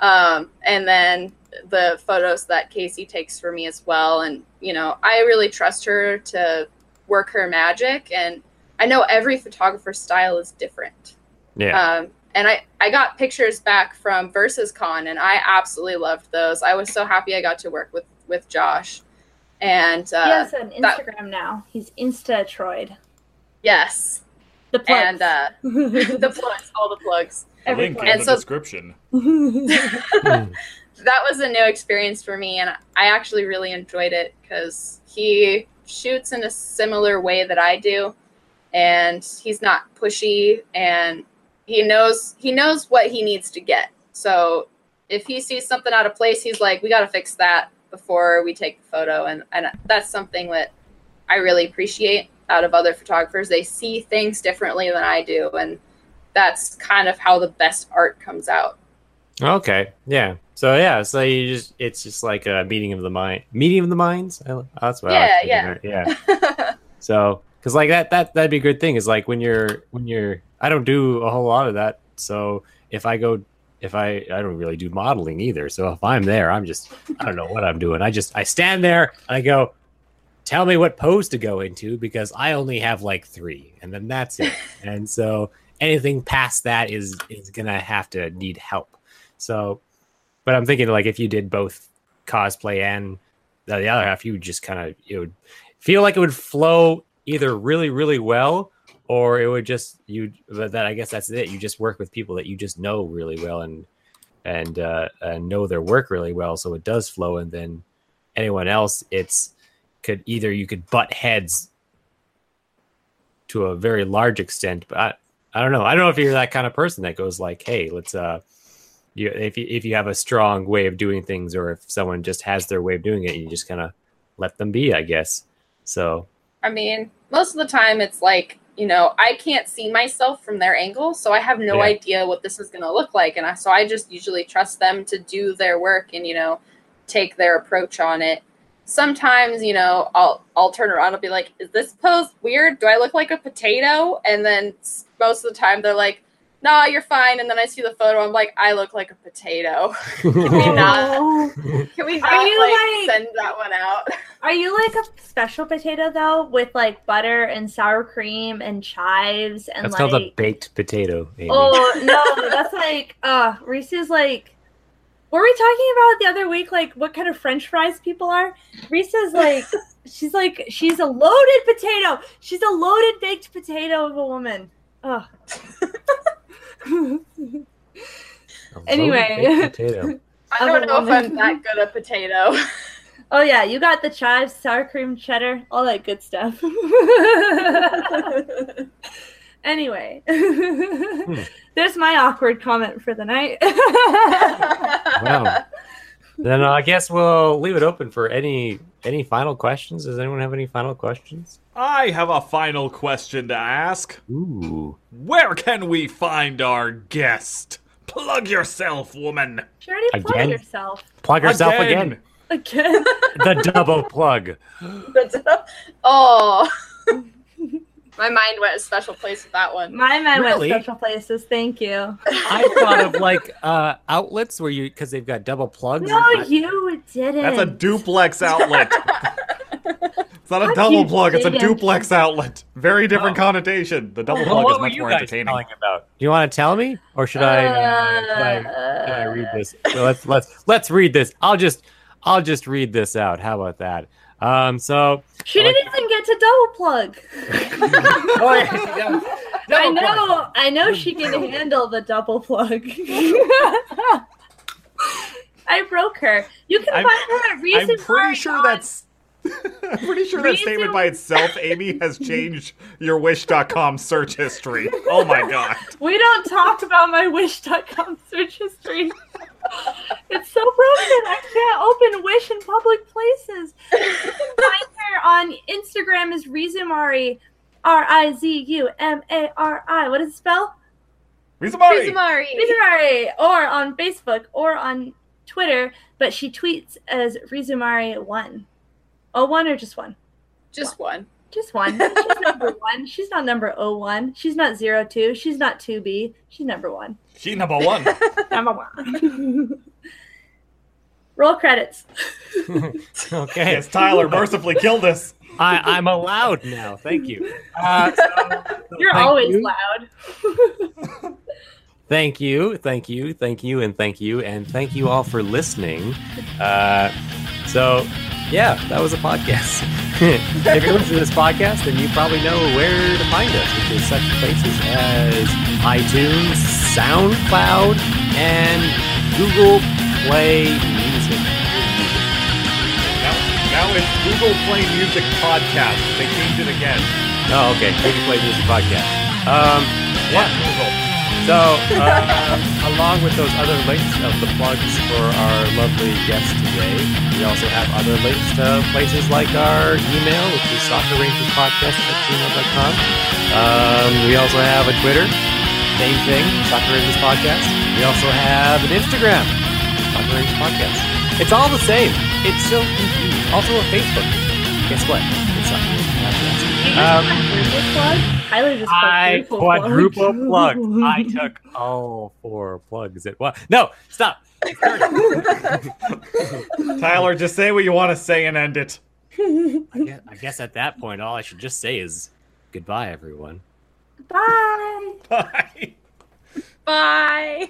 Um, and then the photos that Casey takes for me as well. And, you know, I really trust her to work her magic. And I know every photographer's style is different. Yeah. Um, and I, I got pictures back from Versus Con, and I absolutely loved those. I was so happy I got to work with, with Josh. And uh, he has an that- Instagram now. He's Instatroid. Yes, The plugs. and uh, the plugs, all the plugs. Every Link plug. in And the so- description. That was a new experience for me and i actually really enjoyed it because he shoots in a similar way that i do and he's not pushy and he knows he knows what he needs to get so if he sees something out of place he's like we got to fix that before we take the photo and, and that's something that i really appreciate out of other photographers they see things differently than i do and that's kind of how the best art comes out Okay. Yeah. So yeah. So you just it's just like a meeting of the mind, meeting of the minds. I, oh, that's what. I Yeah, it. Yeah. So because like that that that'd be a good thing is like when you're when you're I don't do a whole lot of that. So if I go if I I don't really do modeling either. So if I'm there, I'm just I don't know what I'm doing. I just I stand there and I go. Tell me what pose to go into because I only have like three, and then that's it. and so anything past that is is gonna have to need help. So, but I'm thinking like if you did both cosplay and the, the other half, you would just kind of it would feel like it would flow either really really well, or it would just you. But that I guess that's it. You just work with people that you just know really well and and uh, and know their work really well, so it does flow. And then anyone else, it's could either you could butt heads to a very large extent, but I, I don't know. I don't know if you're that kind of person that goes like, "Hey, let's uh." you if you if you have a strong way of doing things or if someone just has their way of doing it you just kind of let them be i guess so I mean, most of the time it's like, you know, I can't see myself from their angle, so I have no Yeah. idea what this is going to look like. And I, so I just usually trust them to do their work and, you know, take their approach on it. Sometimes, you know, I'll I'll turn around and be like, "Is this pose weird? Do I look like a potato?" And then most of the time they're like, "Nah, you're fine." And then I see the photo, I'm like, "I look like a potato." can we not? Can we Are not like, like- send that one out? Are you like a special potato though, with like butter and sour cream and chives and that's like? called a baked potato Amy. oh no, that's like uh Reese's like. Were we talking about the other week like what kind of French fries people are? Reese's like she's like she's a loaded potato. She's a loaded baked potato of a woman. oh A anyway. potato. I don't know if. I'm that good a potato. Oh yeah, you got the chives, sour cream, cheddar, all that good stuff. Anyway, hmm. there's my awkward comment for the night. Wow. then i guess we'll leave it open for any any final questions does anyone have any final questions I have a final question to ask. ooh Where can we find our guest? Plug yourself, woman. She already plugged Again? yourself plug yourself again, again. the double plug oh, my mind went a special place with that one. My mind Really? went special places. Thank you. i thought of like uh outlets where you because they've got double plugs No, I- you didn't. That's a duplex outlet. It's not a How double cute plug, it's a duplex outlet. Very different Oh. connotation. The double Well, plug what is were much you more guys entertaining. about? Do you want to tell me, or should I? Uh, should I, should I read this? So let's let's let's read this. I'll just I'll just read this out. How about that? Um. So. She like- didn't even get to double plug. Oh, yeah, yeah. I Double plug. know, I know she can handle the double plug. I broke her. You can I'm- find her at Reason I'm pretty sure on- that's. I'm pretty sure that Reason- statement by itself, Amy, has changed your Wish.com search history. Oh my god. We don't talk about my Wish.com search history. It's so broken. I can't open Wish in public places. You can find her on Instagram is Rizumari, R I Z U M A R I. What does it spell? Rizumari! Rizumari. Rizumari, or on Facebook, or on Twitter. But she tweets as Rizumari one. Oh, one or just one? Just one. Just one. She's number one. She's not number oh one. She's not zero two. She's not two B. She's number one. She number one. Number one. Roll credits. Okay. yes, Tyler, mercifully kill this. I I'm allowed now. Thank you. Uh, so- You're thank always you. loud. Thank you, thank you, thank you, and thank you, and thank you all for listening. Uh, so, yeah, that was a podcast. if you're listening to this podcast, then you probably know where to find us, which is such places as iTunes, SoundCloud, and Google Play Music. Now, now it's Google Play Music Podcast. They changed it again. Oh, okay, Google Play Music Podcast. Um, yeah. Google? So, uh, along with those other links of the plugs for our lovely guest today, we also have other links to places like our email, which is sakurarangerspodcast at gmail.com. Um, we also have a Twitter, same thing, Sakura Rangers Podcast. We also have an Instagram, Sakura Rangers Podcast. It's all the same. It's so confusing. Also a Facebook. Guess what? It's Sakura Rangers Podcast. Um, Quadruple plug? Tyler just I quadruple quadruple. I took all four plugs at once. No, stop. Tyler, just say what you want to say and end it. I guess, I guess at that point, all I should just say is goodbye, everyone. Bye. Bye. Bye.